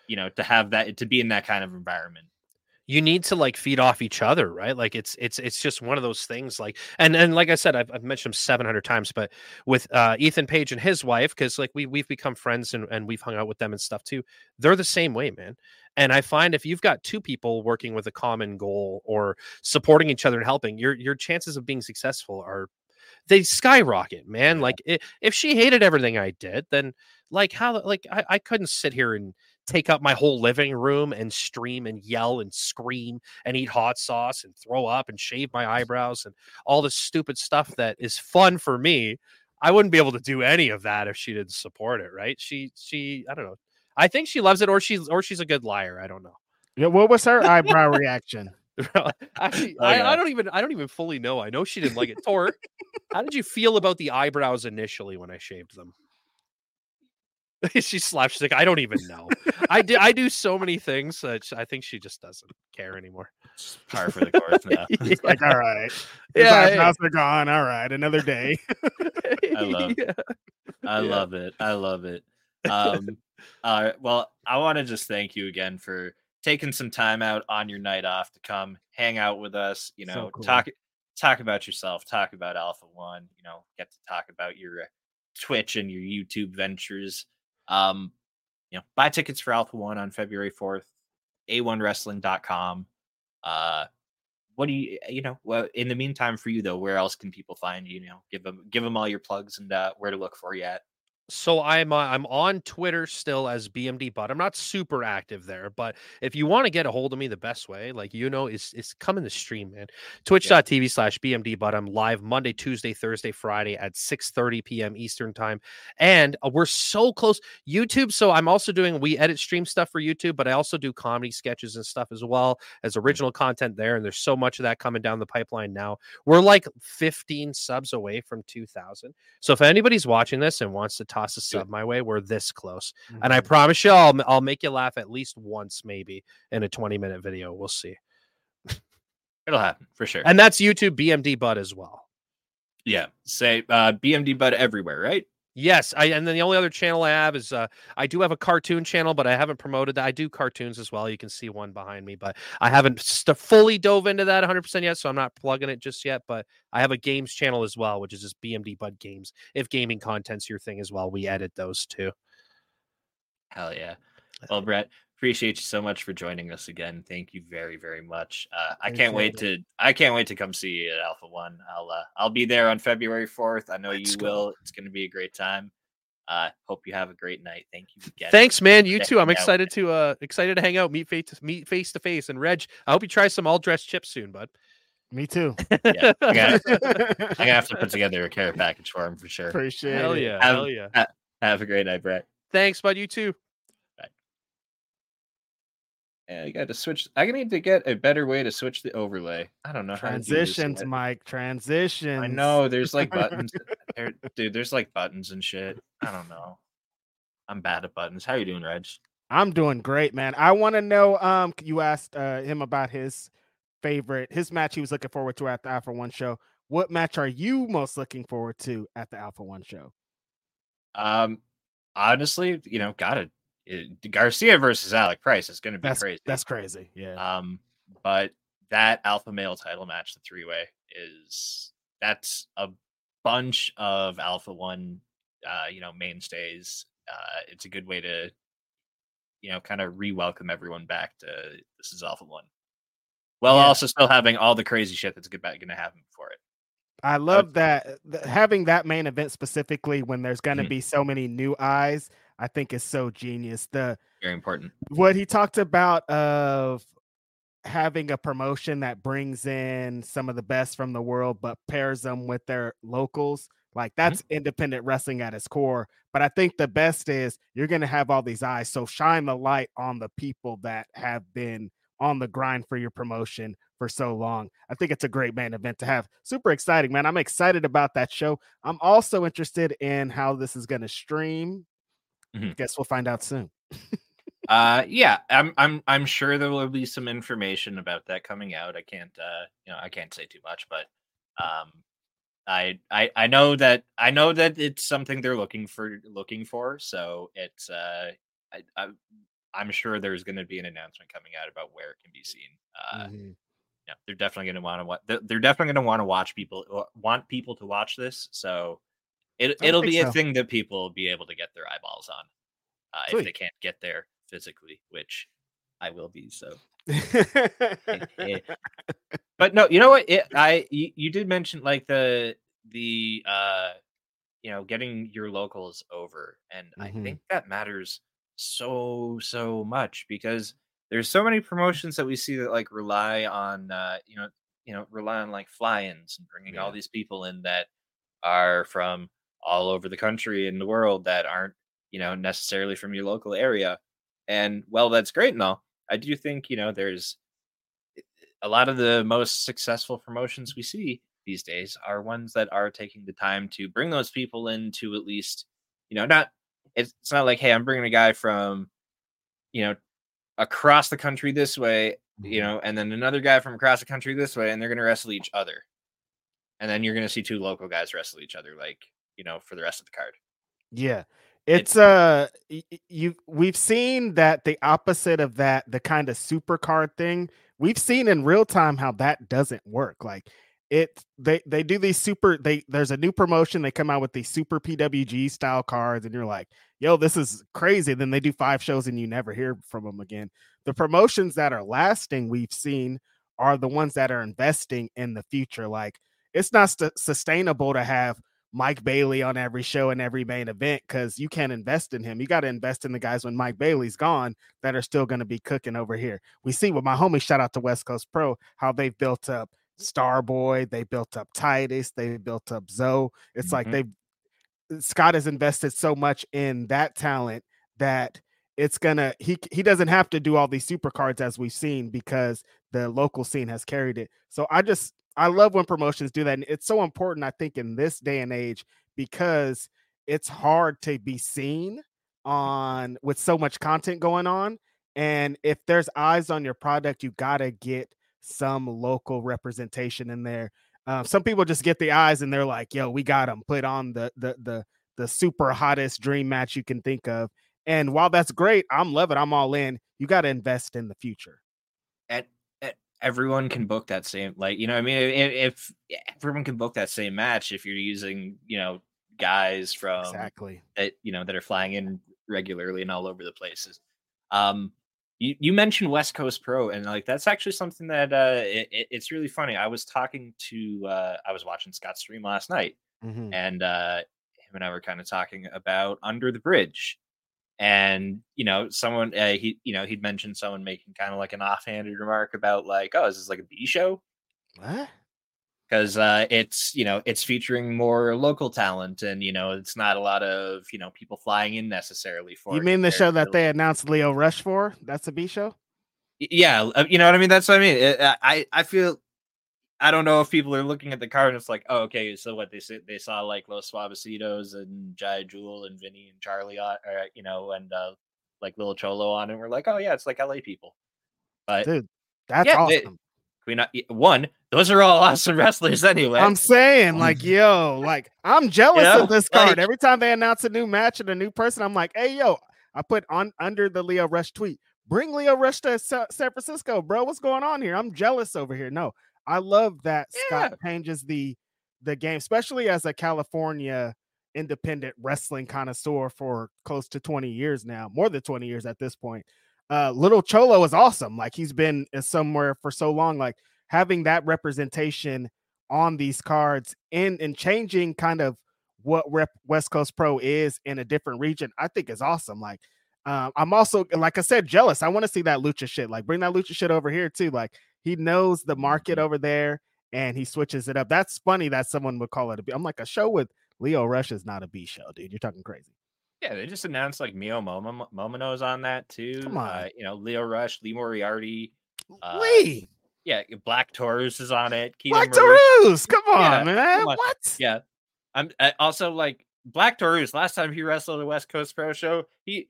you know to have that to be in that kind of environment you need to like feed off each other right? Like it's it's it's just one of those things like and and like i said i've, I've mentioned him 700 times but with uh ethan page and his wife because like we, we've become friends and, and we've hung out with them and stuff too they're the same way man and i find if you've got two people working with a common goal or supporting each other and helping your your chances of being successful are they skyrocket man like if she hated everything i did then like how like I, I couldn't sit here and take up my whole living room and stream and yell and scream and eat hot sauce and throw up and shave my eyebrows and all this stupid stuff that is fun for me. I wouldn't be able to do any of that if she didn't support it, right? She she I don't know. I think she loves it or she's or she's a good liar. I don't know. Yeah, what was her eyebrow reaction? Actually, oh, I, I, don't even I don't even fully know. I know she didn't like it. Tor, how did you feel about the eyebrows initially when I shaved them? she slaps. She's like, I don't even know. I do. I do so many things that I think she just doesn't care anymore. par for the course now. yeah. Like, all right, His yeah, eyebrows yeah. are gone. All right, another day. I love. Yeah. I yeah. love it. I love it. Um. uh. Well, I want to just thank you again for taking some time out on your night off to come hang out with us. You know, so cool. talk talk about yourself. Talk about Alpha One. You know, get to talk about your Twitch and your YouTube ventures. Um, you know, buy tickets for Alpha One on February 4th, a1wrestling.com. Uh, what do you, you know, well, in the meantime for you though, where else can people find you? You know, give them, give them all your plugs and uh, where to look for you at so I'm uh, I'm on Twitter still as BMD Bud. I'm not super active there, but if you want to get a hold of me, the best way, like you know, is is come in the stream, man. Twitch.tv slash BMD Bud. I'm live Monday, Tuesday, Thursday, Friday at 6 30 p.m. Eastern time. And uh, we're so close. YouTube. So I'm also doing we edit stream stuff for YouTube, but I also do comedy sketches and stuff as well as original content there. And there's so much of that coming down the pipeline now. We're like 15 subs away from 2000. So if anybody's watching this and wants to talk toss a sub my way, we're this close. Mm-hmm. And I mm-hmm. promise you, I'll, I'll make you laugh at least once, maybe in a 20 minute video. We'll see. It'll happen for sure. And that's YouTube BMD Bud as well. Yeah. Say uh, BMD Bud everywhere, right? Yes, I and then the only other channel I have is uh I do have a cartoon channel, but I haven't promoted that. I do cartoons as well. You can see one behind me, but I haven't st- fully dove into that 100% yet, so I'm not plugging it just yet, but I have a games channel as well, which is just BMD Bud Games. If gaming content's your thing as well, we edit those too. Hell yeah. Well, Brett, appreciate you so much for joining us again. Thank you very, very much. Uh, I can't wait to I can't wait to come see you at Alpha One. I'll uh, I'll be there on February fourth. I know Let's you go. will. It's going to be a great time. Uh, hope you have a great night. Thank you again. Thanks, man. You too. I'm excited to uh excited to hang out, meet face to meet face to face. And Reg, I hope you try some all dressed chips soon, bud. Me too. yeah, I'm gonna, I'm gonna, have to put together a care package for him for sure. Appreciate it. Hell yeah. Have, Hell yeah. Have a great night, Brett. Thanks, bud. You too. Yeah, you got to switch. I need to get a better way to switch the overlay. I don't know transitions, Mike. Transitions. I know there's like buttons, there, dude. There's like buttons and shit. I don't know. I'm bad at buttons. How are you doing, Reg? I'm doing great, man. I want to know. Um, you asked uh, him about his favorite, his match he was looking forward to at the Alpha One show. What match are you most looking forward to at the Alpha One show? Um, honestly, you know, gotta it, Garcia versus Alec Price is going to be that's, crazy. That's crazy. Yeah. Um, but that alpha male title match, the three way, is that's a bunch of alpha one, uh, you know, mainstays. Uh, it's a good way to, you know, kind of re-welcome everyone back to this is alpha one, Well, yeah. also still having all the crazy shit that's going to happen for it. I love that having that main event specifically when there's going to mm-hmm. be so many new eyes. I think is so genius. The very important. What he talked about of having a promotion that brings in some of the best from the world, but pairs them with their locals. Like mm-hmm. that's mm-hmm. independent wrestling at its core. But I think the best is you're going to have all these eyes. So shine the light on the people that have been on the grind for your promotion for so long. I think it's a great main event to have. Super exciting, man. I'm excited about that show. I'm also interested in how this is going to stream. Mm-hmm. Guess we'll find out soon. uh yeah i'm i'm i'm sure there will be some information about that coming out i can't uh you know i can't say too much but um I, I I know that I know that it's something they're looking for looking for. So it's uh I, I I'm sure there's going to be an announcement coming out about where it can be seen. Uh, mm-hmm. Yeah, they're definitely going to want to watch. They're definitely going to want to watch people want people to watch this. So it it'll be so. a thing that people will be able to get their eyeballs on uh, if they can't get there physically, which I will be. So, but no, you know what? It, I you, you did mention like the the uh you know getting your locals over, and mm-hmm. I think that matters so so much because there's so many promotions that we see that like rely on uh you know you know rely on like fly-ins and bringing yeah. all these people in that are from all over the country and the world that aren't you know necessarily from your local area and well, that's great and all. I do think, you know, there's eh, a lot of the most successful promotions we see these days are ones that are taking the time to bring those people in to at least, you know, not it's, it's not like, hey, I'm bringing a guy from, you know, across the country this way, you mm-hmm. know, and then another guy from across the country this way, and they're going to wrestle each other. And then you're going to see two local guys wrestle each other, like, you know, for the rest of the card. Yeah. It's uh you we've seen that the opposite of that, the kind of super card thing, we've seen in real time how that doesn't work. Like it they they do these super they there's a new promotion, they come out with these super PWG style cards, and you're like, yo, this is crazy. Then they do five shows and you never hear from them again. The promotions that are lasting, we've seen are the ones that are investing in the future. Like it's not st- sustainable to have Mike Bailey on every show and every main event because you can't invest in him. You got to invest in the guys when Mike Bailey's gone that are still going to be cooking over here. We see with my homie, shout out to West Coast Pro, how they've built up Starboy, they built up Titus, they built up Zoe. It's mm-hmm. like they've Scott has invested so much in that talent that it's gonna he he doesn't have to do all these super cards as we've seen because the local scene has carried it. So I just I love when promotions do that. And it's so important, I think, in this day and age because it's hard to be seen on with so much content going on. And if there's eyes on your product, you gotta get some local representation in there. Uh, some people just get the eyes and they're like, "Yo, we got them." Put on the the the the super hottest dream match you can think of. And while that's great, I'm loving. I'm all in. You got to invest in the future. Everyone can book that same like you know i mean? If, if, everyone can book that same match if you're using you know guys from exactly. that you know that are flying in regularly and all over the places. Um you, you mentioned west coast pro and like that's actually something that uh it, it's really funny. I was talking to uh i was watching scott stream last night mm-hmm. and uh him and i were kind of talking about under the bridge and you know someone uh, he you know he'd mentioned someone making kind of like an offhanded remark about like oh is this like a b show? What? Because uh it's you know it's featuring more local talent and you know it's not a lot of you know people flying in necessarily for you mean the show that they announced leo rush for? That's a b show? Yeah uh, you know what i mean? That's what i mean. I i feel I don't know if people are looking at the card and it's like, oh, okay, so what they they saw like Los Suavecitos and Jai Jewel and Vinny and Charlie on, or, you know, and uh, like Little Cholo on, and we're like, oh yeah, it's like LA people. But dude, that's yeah, awesome. They, we not one? Those are all awesome wrestlers anyway. I'm saying, like, yo, like I'm jealous you know? of this card. Like, Every time they announce a new match and a new person, I'm like, hey, yo, I put on under the Leo Rush tweet. Bring Leo Rush to San Francisco, bro. What's going on here? I'm jealous over here. No, I love that yeah. Scott changes the the game, especially as a California independent wrestling connoisseur for close to 20 years now, more than 20 years at this point. Uh, Little Cholo is awesome. Like he's been somewhere for so long. Like having that representation on these cards and and changing kind of what Rep West Coast Pro is in a different region, I think is awesome. Like Um, I'm also, like I said, jealous. I want to see that lucha shit. Like, bring that lucha shit over here too. Like, he knows the market mm-hmm. over there, and he switches it up. That's funny that someone would call it a B. I'm like, a show with Leo Rush is not a B show, dude. You're talking crazy. Yeah, they just announced like Mio Momo Momono's on that too. Come on, uh, you know Leo Rush, Lee Moriarty, uh, Lee. Yeah, Black Taurus is on it. Black Taurus, come on, yeah, man. Come on. What? Yeah, I'm I also like Black Taurus. Last time he wrestled a West Coast Pro Show, he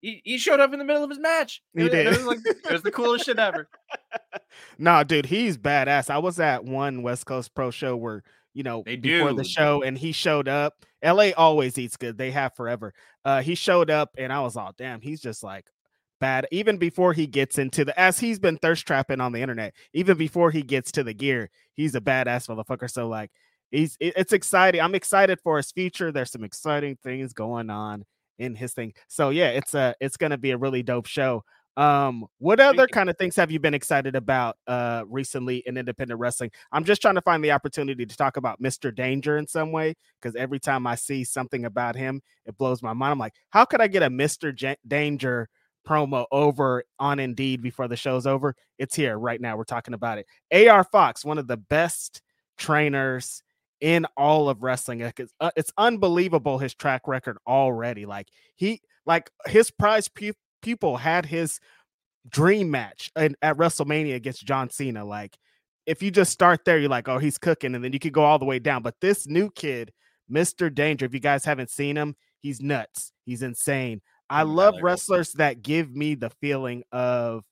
he, he showed up in the middle of his match. He it, did. It was like it was the coolest shit ever. nah, dude, he's badass. I was at one West Coast Pro show where you know, they before the show, and he showed up. LA always eats good. They have forever. Uh, he showed up, and I was all, damn, he's just like bad. Even before he gets into the, as he's been thirst trapping on the internet, even before he gets to the gear, he's a badass motherfucker. So like, he's it's exciting. I'm excited for his future. There's some exciting things going on in his thing. So yeah, it's a it's gonna be a really dope show. Um, what other kind of things have you been excited about uh recently in independent wrestling? I'm just trying to find the opportunity to talk about Mr. Danger in some way because every time I see something about him, it blows my mind. I'm like, how could I get a Mr. J- Danger promo over on Indied before the show's over? It's here right now. We're talking about it. AR Fox, one of the best trainers in all of wrestling. It's, uh, it's unbelievable his track record already. Like he, like his prize pu- people had his dream match in, at WrestleMania against John Cena. Like, if you just start there, you're like, oh, he's cooking, and then you could go all the way down. But this new kid, Mr. Danger, if you guys haven't seen him, he's nuts. He's insane. I love wrestlers that give me the feeling of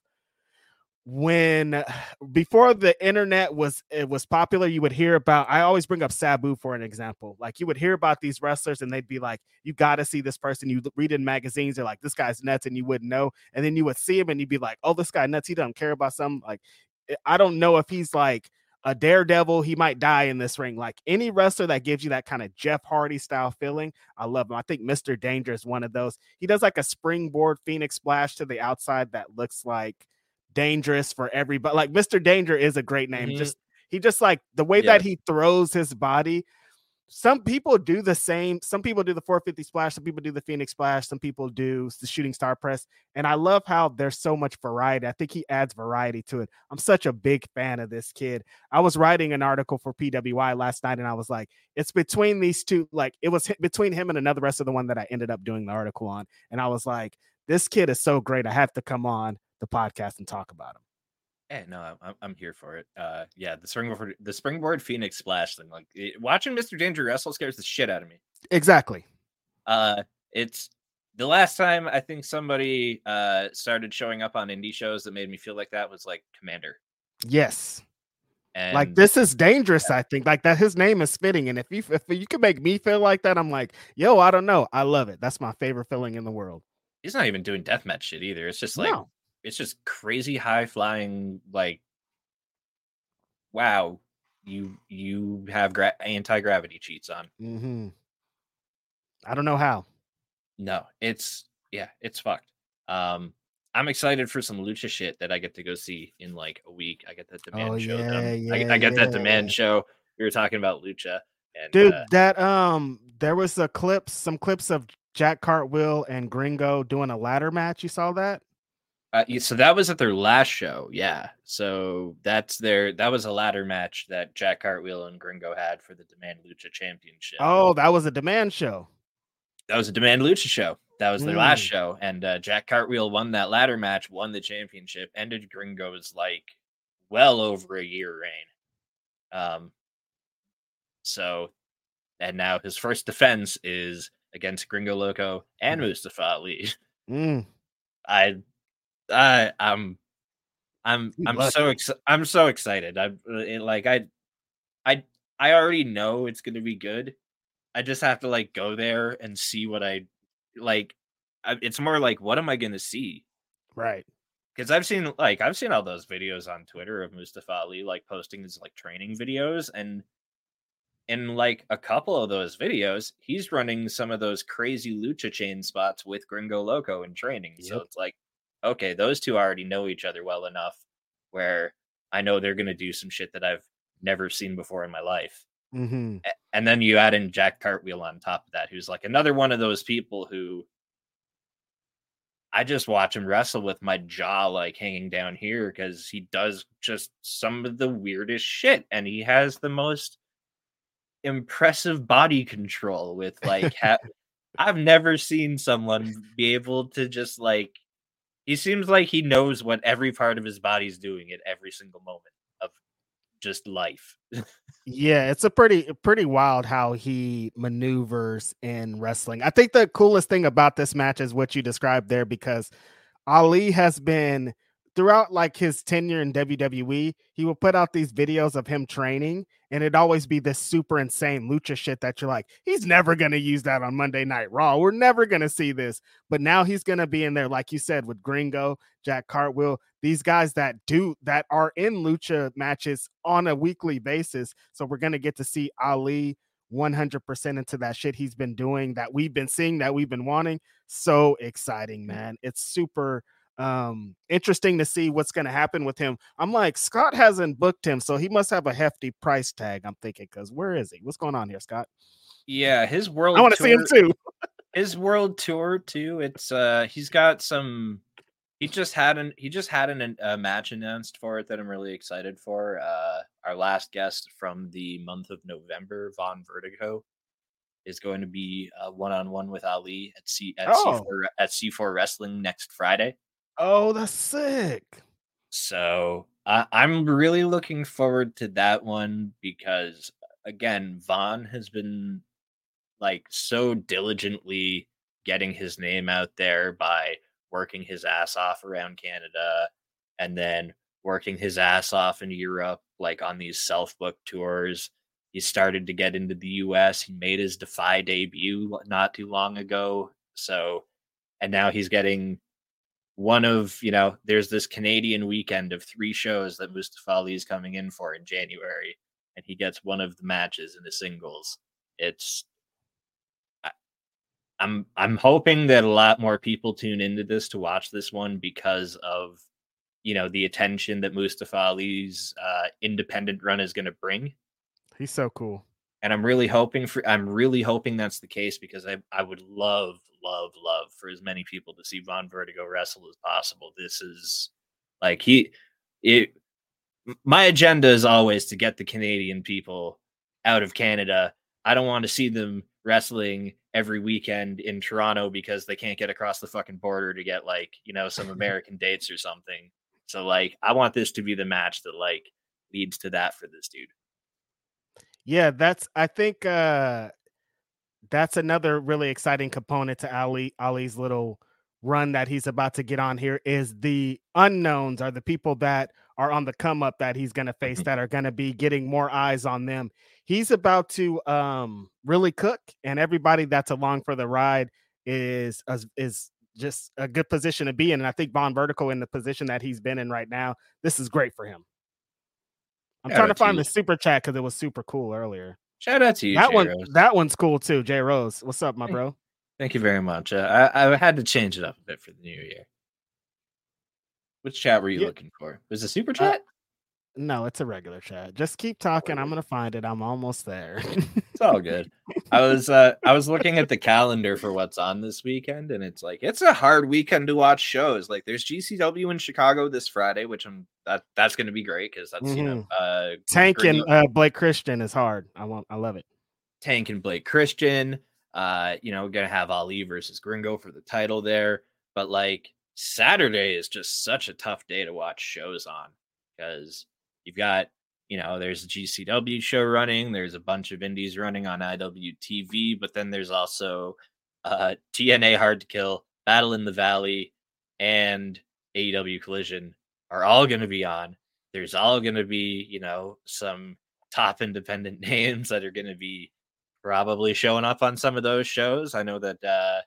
when before the internet was it was popular you would hear about i always bring up sabu for an example. Like you would hear about these wrestlers and they'd be like you got to see this person. You read in magazines they're like this guy's nuts and you wouldn't know and then you would see him and you'd be like oh this guy nuts. He doesn't care about something like eh, i don't know if he's like a daredevil he might die in this ring. Like any wrestler that gives you that kind of jeff hardy style feeling i love him. I think mr danger is one of those. He does like a springboard phoenix splash to the outside that looks like dangerous for everybody. Like Mr. Danger is a great name. Mm-hmm. Just he just like the way yeah. that he throws his body. Some people do the same. Some people do the 450 splash. Some people do the Phoenix splash. Some people do the shooting star press. And I love how there's so much variety. I think he adds variety to it. I'm such a big fan of this kid. I was writing an article for PWI last night and I was like, it's between these two. Like it was between him and another rest of the one that I ended up doing the article on. And I was like, this kid is so great. I have to come on the podcast and talk about them. Yeah, no, I'm I'm here for it. Uh, yeah, the springboard the springboard Phoenix splash thing, like it, watching Mr. Danger wrestle scares the shit out of me. Exactly. Uh, it's the last time I think somebody uh started showing up on indie shows that made me feel like that was like Komander. Yes. And like this is dangerous. Yeah. I think like that. His name is fitting, and if you if you can make me feel like that, I'm like, yo, I don't know. I love it. That's my favorite feeling in the world. He's not even doing deathmatch shit either. It's just like no it's just crazy high flying like wow you you have gra- anti-gravity cheats on. Mm-hmm. i don't know how. No it's yeah it's fucked. Um i'm excited for some lucha shit that i get to go see in like a week. I get that demand oh, show yeah, yeah, I, I, get yeah. that demand show. We were talking about lucha and dude uh, that um there was a clip some clips of jack cartwheel and gringo doing a ladder match. You saw that uh, so that was at their last show, yeah. So that's their that was a ladder match that Jack Cartwheel and Gringo had for the Demand Lucha Championship. Oh, that was a demand show. That was a Demand Lucha show. That was their mm. last show, and uh, Jack Cartwheel won that ladder match, won the championship, ended Gringo's like well over a year reign. Um. So, and now his first defense is against Gringo Loco and mm. Mustafa Ali. Mm. I I I'm I'm I'm so ex- I'm so excited. I'm uh, like I I I already know it's going to be good. I just have to like go there and see what I like. I, it's more like what am I going to see? Right. Because I've seen like I've seen all those videos on Twitter of Mustafa Ali like posting his like training videos and in like a couple of those videos, he's running some of those crazy lucha chain spots with Gringo Loco in training. Yep. So it's like okay, those two already know each other well enough where I know they're going to do some shit that I've never seen before in my life. Mm-hmm. And then you add in Jack Cartwheel on top of that, who's like another one of those people who I just watch him wrestle with my jaw like hanging down here because he does just some of the weirdest shit, and he has the most impressive body control with like ha- I've never seen someone be able to just like he seems like he knows what every part of his body's doing at every single moment of just life. yeah, it's a pretty pretty wild how he maneuvers in wrestling. I think the coolest thing about this match is what you described there because Ali has been throughout like his tenure in WWE, he will put out these videos of him training, and it'd always be this super insane lucha shit that you're like, he's never gonna use that on Monday Night Raw. We're never gonna see this. But now he's gonna be in there, like you said, with Gringo, Jack Cartwheel, these guys that do that are in lucha matches on a weekly basis. So we're gonna get to see Ali 100% into that shit he's been doing that we've been seeing that we've been wanting. So exciting, man. It's super um interesting to see what's going to happen with him. I'm like scott hasn't booked him so he must have a hefty price tag i'm thinking because where is he? What's going on here scott? Yeah his world i want to see him too. his world tour too it's uh he's got some he just had an he just had an, a match announced for it that i'm really excited for uh our last guest from the month of november von vertigo is going to be uh, one-on-one with ali at c at, oh. C4, at c4 wrestling next friday Oh, that's sick. So I, I'm really looking forward to that one because again, Von has been like so diligently getting his name out there by working his ass off around Canada and then working his ass off in Europe, like on these self book tours. He started to get into the US. He made his Defy debut not too long ago. So, and now he's getting one of you know there's this canadian weekend of three shows that mustafa ali is coming in for in january and he gets one of the matches in the singles. It's I, i'm i'm hoping that a lot more people tune into this to watch this one because of you know the attention that mustafa ali's uh, independent run is going to bring. He's so cool. And i'm really hoping for i'm really hoping that's the case because i i would love love, love for as many people to see Von Vertigo wrestle as possible. This is like he it my agenda is always to get the Canadian people out of Canada. I don't want to see them wrestling every weekend in Toronto because they can't get across the fucking border to get like, you know, some American dates or something. So like I want this to be the match that like leads to that for this dude. Yeah, that's I think uh that's another really exciting component to Ali Ali's little run that he's about to get on here is the unknowns are the people that are on the come up that he's going to face mm-hmm. that are going to be getting more eyes on them. He's about to um really cook and everybody that's along for the ride is is just a good position to be in and I think Von Vertigo in the position that he's been in right now, this is great for him. I'm yeah, trying to find the super chat cuz it was super cool earlier. Shout out to you. That Jay one, Rose. that one's cool too. Jay Rose, what's up, my bro? Thank you very much. Uh, I, I had to change it up a bit for the new year. Which chat were you yeah. looking for? Was it super uh, chat? No, it's a regular chat. Just keep talking. I'm gonna find it. I'm almost there. it's all good. I was uh I was looking at the calendar for what's on this weekend, and it's like it's a hard weekend to watch shows. Like there's GCW in Chicago this Friday, which I'm that that's gonna be great because that's mm-hmm. you know mm-hmm. uh Tank and uh, Blake Christian is hard. I want I love it. Tank and Blake Christian. Uh, you know, we're gonna have Ali versus Gringo for the title there. But like Saturday is just such a tough day to watch shows on because You've got, you know, there's a GCW show running, there's a bunch of indies running on IWTV, but then there's also uh, TNA Hard to Kill, Battle in the Valley, and AEW Collision are all going to be on. There's all going to be, you know, some top independent names that are going to be probably showing up on some of those shows. I know that uh,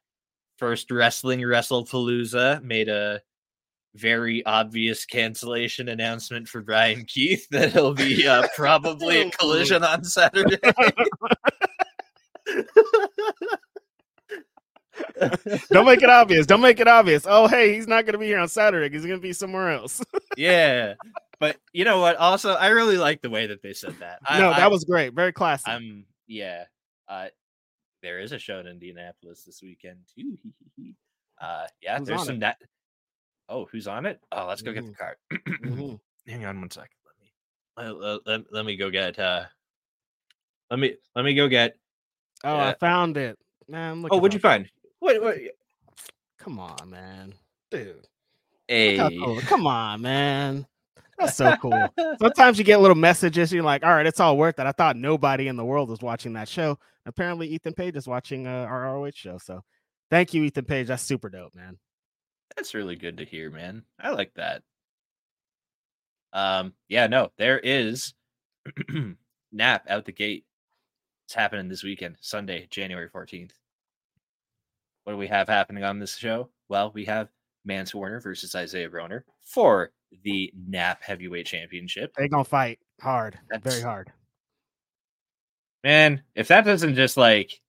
First Wrestling WrestlePalooza made a very obvious cancellation announcement for Bryan Keith that he'll be uh, probably a collision on Saturday. Don't make it obvious. Don't make it obvious. Oh, hey, he's not going to be here on Saturday. He's going to be somewhere else. yeah. But you know what? Also, I really like the way that they said that. I, no, that I, was great. Very classy. I'm, yeah. Uh, there is a show in Indianapolis this weekend, too. Uh, yeah, there's some that. Oh, who's on it? Oh, let's go mm-hmm. get the card. mm-hmm. Hang on one second. Let me let, let, let me go get. uh Let me let me go get. Oh, uh, I found it, man. oh, what'd you find? What, what? Come on, man, dude. Hey, cool. come on, man. That's so cool. Sometimes you get little messages. You're like, all right, it's all worth it. I thought nobody in the world was watching that show. Apparently, Ethan Page is watching uh, our ROH show. So, thank you, Ethan Page. That's super dope, man. That's really good to hear, man. I like that. Um, yeah, no, there is nap out the gate. It's happening this weekend, Sunday, January 14th. What do we have happening on this show? Well, we have Mance Warner versus Isaiah Broner for the NAP Heavyweight Championship. They're gonna fight hard, That's, very hard. Man, if that doesn't just like,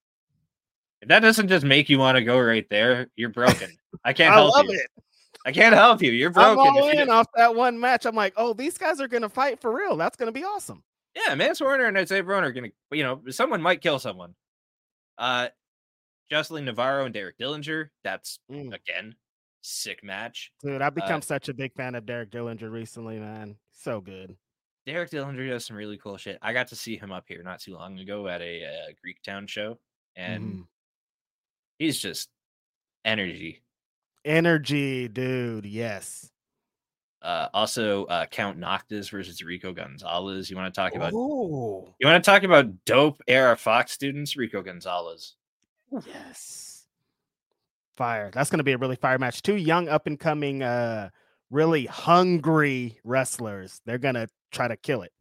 if that doesn't just make you want to go right there, you're broken. I can't I help you. It. I can't help you. You're broken. I'm all in off that one match. I'm like, oh, these guys are gonna fight for real. That's gonna be awesome. Yeah, Mance Warner and Isaiah Broner are gonna, you know, someone might kill someone. Uh, Jocelyn Navarro and Derek Dillinger. That's mm. again sick match. Dude, I've uh become uh, such a big fan of Derek Dillinger recently, man. So good. Derek Dillinger does some really cool shit. I got to see him up here not too long ago at a uh, Greek Town show, and mm. he's just energy. Energy, dude. Yes. Uh, also, uh, Count Noctis versus Rico Gonzalez. You want to talk about? Ooh. You want to talk about dope era Fox students? Rico Gonzalez. Yes fire. That's going to be a really fire match. Two young, up and coming, uh, really hungry wrestlers. They're going to try to kill it.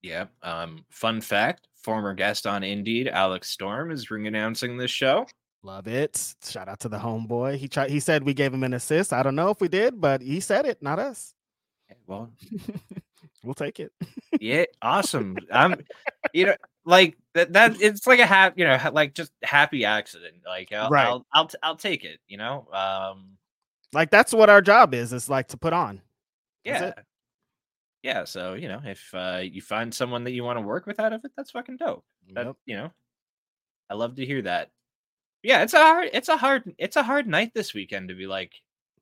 Yeah. Um, fun fact former guest on Indied, Alex Storm, is ring announcing this show. Love it. Shout out to the homeboy. He tried he said we gave him an assist. I don't know if we did, but he said it, not us. Well, we'll take it. yeah, awesome. I'm you know, like that that it's like a happy you know like just happy accident like I'll, right. I'll, I'll I'll take it you know um like that's what our job is is like to put on yeah yeah so you know if uh you find someone that you want to work with out of it that's fucking dope that, yep. you know i love to hear that yeah it's a hard it's a hard it's a hard night this weekend to be like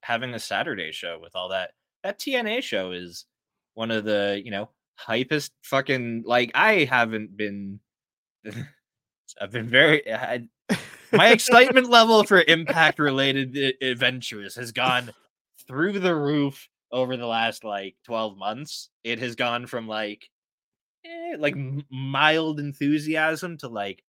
having a saturday show with all that that tna show is one of the you know hypest fucking like I haven't been I've been very I, my excitement level for impact related adventures has gone through the roof over the last like 12 months. It has gone from like eh, like mild enthusiasm to like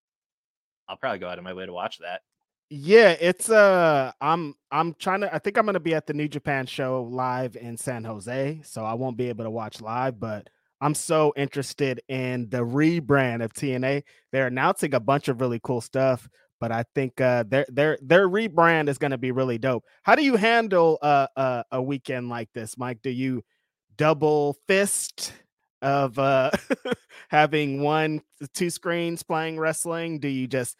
I'll probably go out of my way to watch that. Yeah, it's uh I'm I'm trying to I think I'm to be at the New Japan show live in San Jose, so I won't be able to watch live, but I'm so interested in the rebrand of TNA. They're announcing a bunch of really cool stuff, but I think uh, their their their rebrand is to be really dope. How do you handle uh, uh, a weekend like this, Mike? Do you double fist of uh, having one two screens playing wrestling? Do you just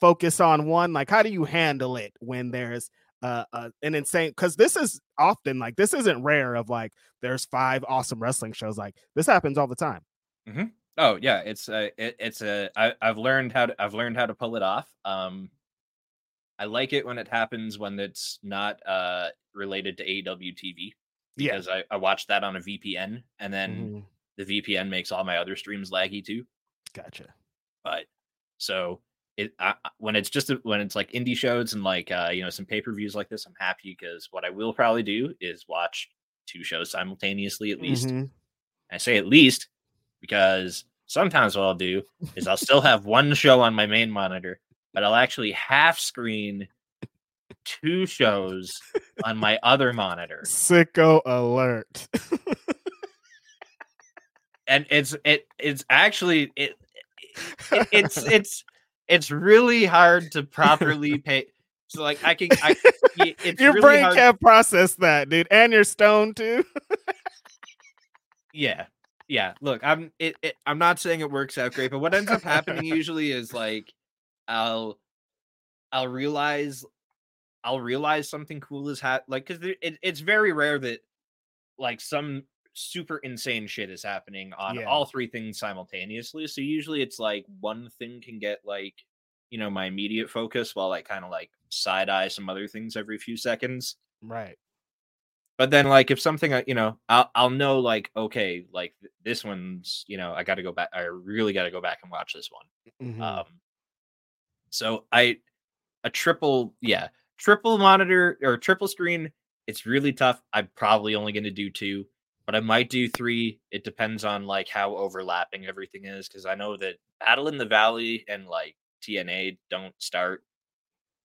focus on one? Like, how do you handle it when there's uh, uh an insane because this is often like this isn't rare of like there's five awesome wrestling shows like this happens all the time mm-hmm. oh yeah it's a it, it's a I, i've learned how to i've learned how to pull it off um i like it when it happens when it's not uh related to AEW tv because yeah. I, I watch that on a vpn and then mm-hmm. The vpn makes all my other streams laggy too gotcha but so it I, when it's just a, when it's like indie shows and like uh, you know some pay per views like this, I'm happy because what I will probably do is watch two shows simultaneously at least. Mm-hmm. I say at least because sometimes what I'll do is I'll still have one show on my main monitor, but I'll actually half screen two shows on my other monitor. Sicko alert. and it's it it's actually it, it it's it's it's really hard to properly pay. So like I can, I, your really brain hard. can't process that, dude, and you're stoned too. yeah, yeah. Look, I'm it, it, I'm not saying it works out great, but what ends up happening usually is like I'll I'll realize I'll realize something cool is hat like because it, it's very rare that like some super insane shit is happening on yeah. all three things simultaneously. So usually it's like one thing can get like you know my immediate focus while I kind of like side eye some other things every few seconds. Right. But then like if something uh, you know I'll I'll know like okay like this one's you know I got to go back I really got to go back and watch this one. Mm-hmm. Um. So I a triple yeah triple monitor or triple screen it's really tough. I'm probably only going to do two, but I might do three. It depends on like how overlapping everything is because I know that Battle in the Valley and like TNA don't start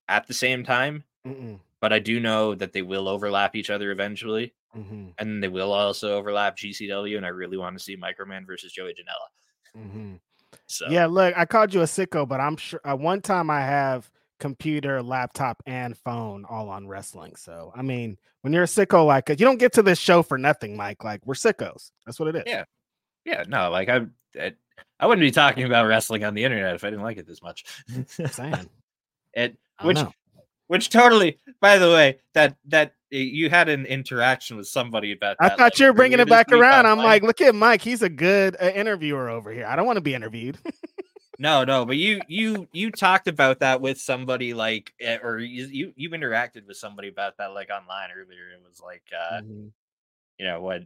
at the same time. Mm-mm. But I do know that they will overlap each other eventually. Mm-hmm. And they will also overlap GCW. And I really want to see Microman versus Joey Janela. Mm-hmm. So yeah, look, I called you a sicko, but I'm sure uh, one time I have computer, laptop, and phone all on wrestling. So I mean, when you're a sicko, like you don't get to this show for nothing, Mike. Like we're sickos. That's what it is. Yeah, yeah. No, like I, I, I wouldn't be talking about wrestling on the internet if I didn't like it this much. Saying it, which, know. which totally. By the way, that that you had an interaction with somebody about. That, I thought like, you were bringing it back around. I'm like, look at Mike. He's a good uh, interviewer over here. I don't want to be interviewed. No, no, but you you you talked about that with somebody like eh, or you you, you interacted with somebody about that like online earlier. It was like uh mm-hmm. you know what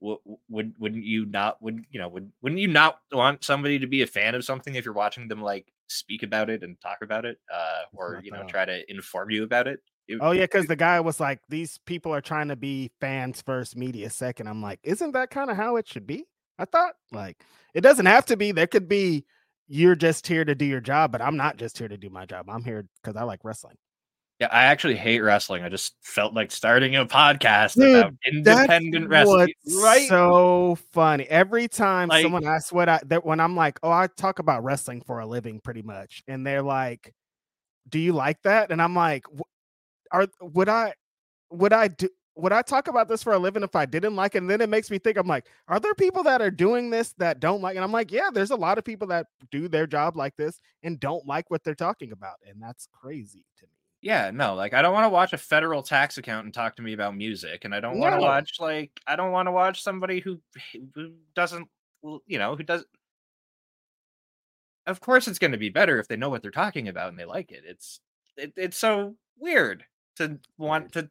would would wouldn't you not would you know would wouldn't you not want somebody to be a fan of something if you're watching them like speak about it and talk about it uh or you know try to inform you about it? it oh yeah, because the guy was like, these people are trying to be fans first, media second. I'm like, isn't that kind of how it should be? I thought like it doesn't have to be. There could be you're just here to do your job, but I'm not just here to do my job. I'm here because I like wrestling. Yeah, I actually hate wrestling. I just felt like starting a podcast Dude, about independent wrestling. Right? So funny. Every time like, someone asks what I that when I'm like, oh, I talk about wrestling for a living, pretty much, and they're like, "Do you like that?" And I'm like, "Are would I would I do would I talk about this for a living if I didn't like it? And then it makes me think, I'm like, are there people that are doing this that don't like? And I'm like, yeah, there's a lot of people that do their job like this and don't like what they're talking about. And that's crazy to me. Yeah, no, like I don't want to watch a federal tax accountant talk to me about music, and I don't want to watch like I don't want to watch somebody who who doesn't, you know, who doesn't. Of course, it's going to be better if they know what they're talking about and they like it. It's it, it's so weird to want to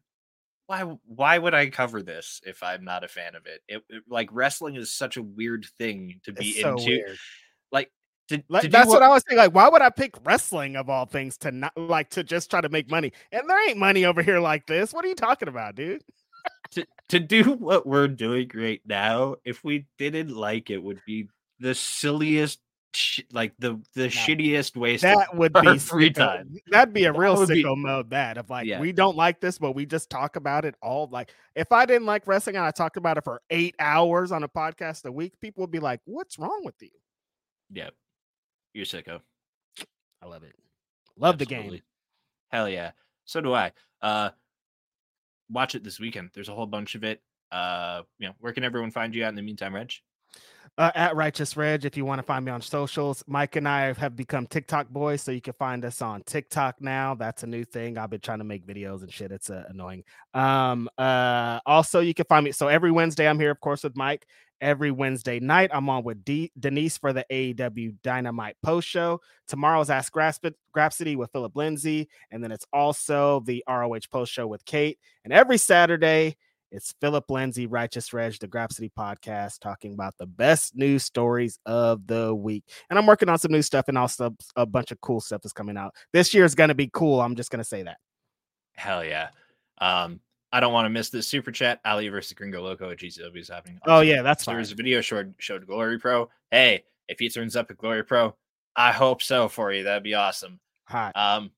why why would I cover this if I'm not a fan of it? It, it like wrestling is such a weird thing to be so into. Weird. Like to, like, to that's what, what I was saying. Like, why would I pick wrestling of all things to not like to just try to make money? And there ain't money over here like this. What are you talking about, dude? to to do what we're doing right now, if we didn't like it, would be the silliest sh- like the the no, shittiest waste that would be free time. That'd be a real sicko be, mode. That of like yeah. we don't like this, but we just talk about it all. Like if I didn't like wrestling and I talked about it for eight hours on a podcast a week, people would be like, "What's wrong with you?" Yeah, you're sicko. I love it. Love Absolutely. the game. Hell yeah. So do I. Uh, watch it this weekend. There's a whole bunch of it. Uh, you know, where can everyone find you out in the meantime, Reg? Uh, at Righteous Reg if you want to find me on socials. Mike and I have become TikTok boys, so you can find us on TikTok now. That's a new thing. I've been trying to make videos and shit. It's uh, annoying. Um, uh, also, you can find me. So every Wednesday, I'm here, of course, with Mike. Every Wednesday night, I'm on with D- Denise for the AEW Dynamite post show. Tomorrow's Ask Grapsody with Philip Lindsay, and then it's also the ROH post show with Kate. And every Saturday, it's Philip Lindsay, Righteous Reg, the Grapsody podcast, talking about the best news stories of the week. And I'm working on some new stuff and also a bunch of cool stuff is coming out. This year is going to be cool. I'm just going to say that. Hell yeah. Um, I don't want to miss this super chat. Ali versus Gringo Loco at GCW is happening. Oh, yeah, that's fine. There's a video showed, showed Glory Pro. Hey, if he turns up at Glory Pro, I hope so for you. That'd be awesome. Hi. Um,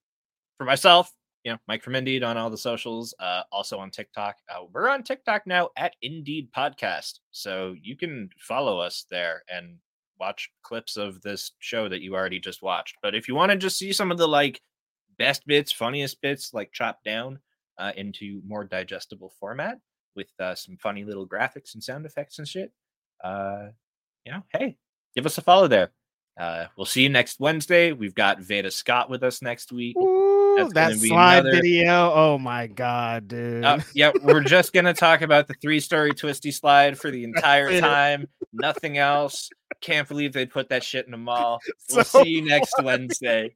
for myself, you know, Mike from Indied on all the socials, uh, also on TikTok. Uh, we're on TikTok now at Indied Podcast. So you can follow us there and watch clips of this show that you already just watched. But if you want to just see some of the like best bits, funniest bits, like chopped down uh, into more digestible format with uh, some funny little graphics and sound effects and shit, uh, you know, hey, give us a follow there. Uh, we'll see you next Wednesday. We've got Veda Scott with us next week. Ooh, that slide another... video. Oh my god, dude. Uh, yeah, we're just gonna talk about the three-story twisty slide for the entire time. Nothing else. Can't believe they put that shit in a mall. We'll so see you next Wednesday.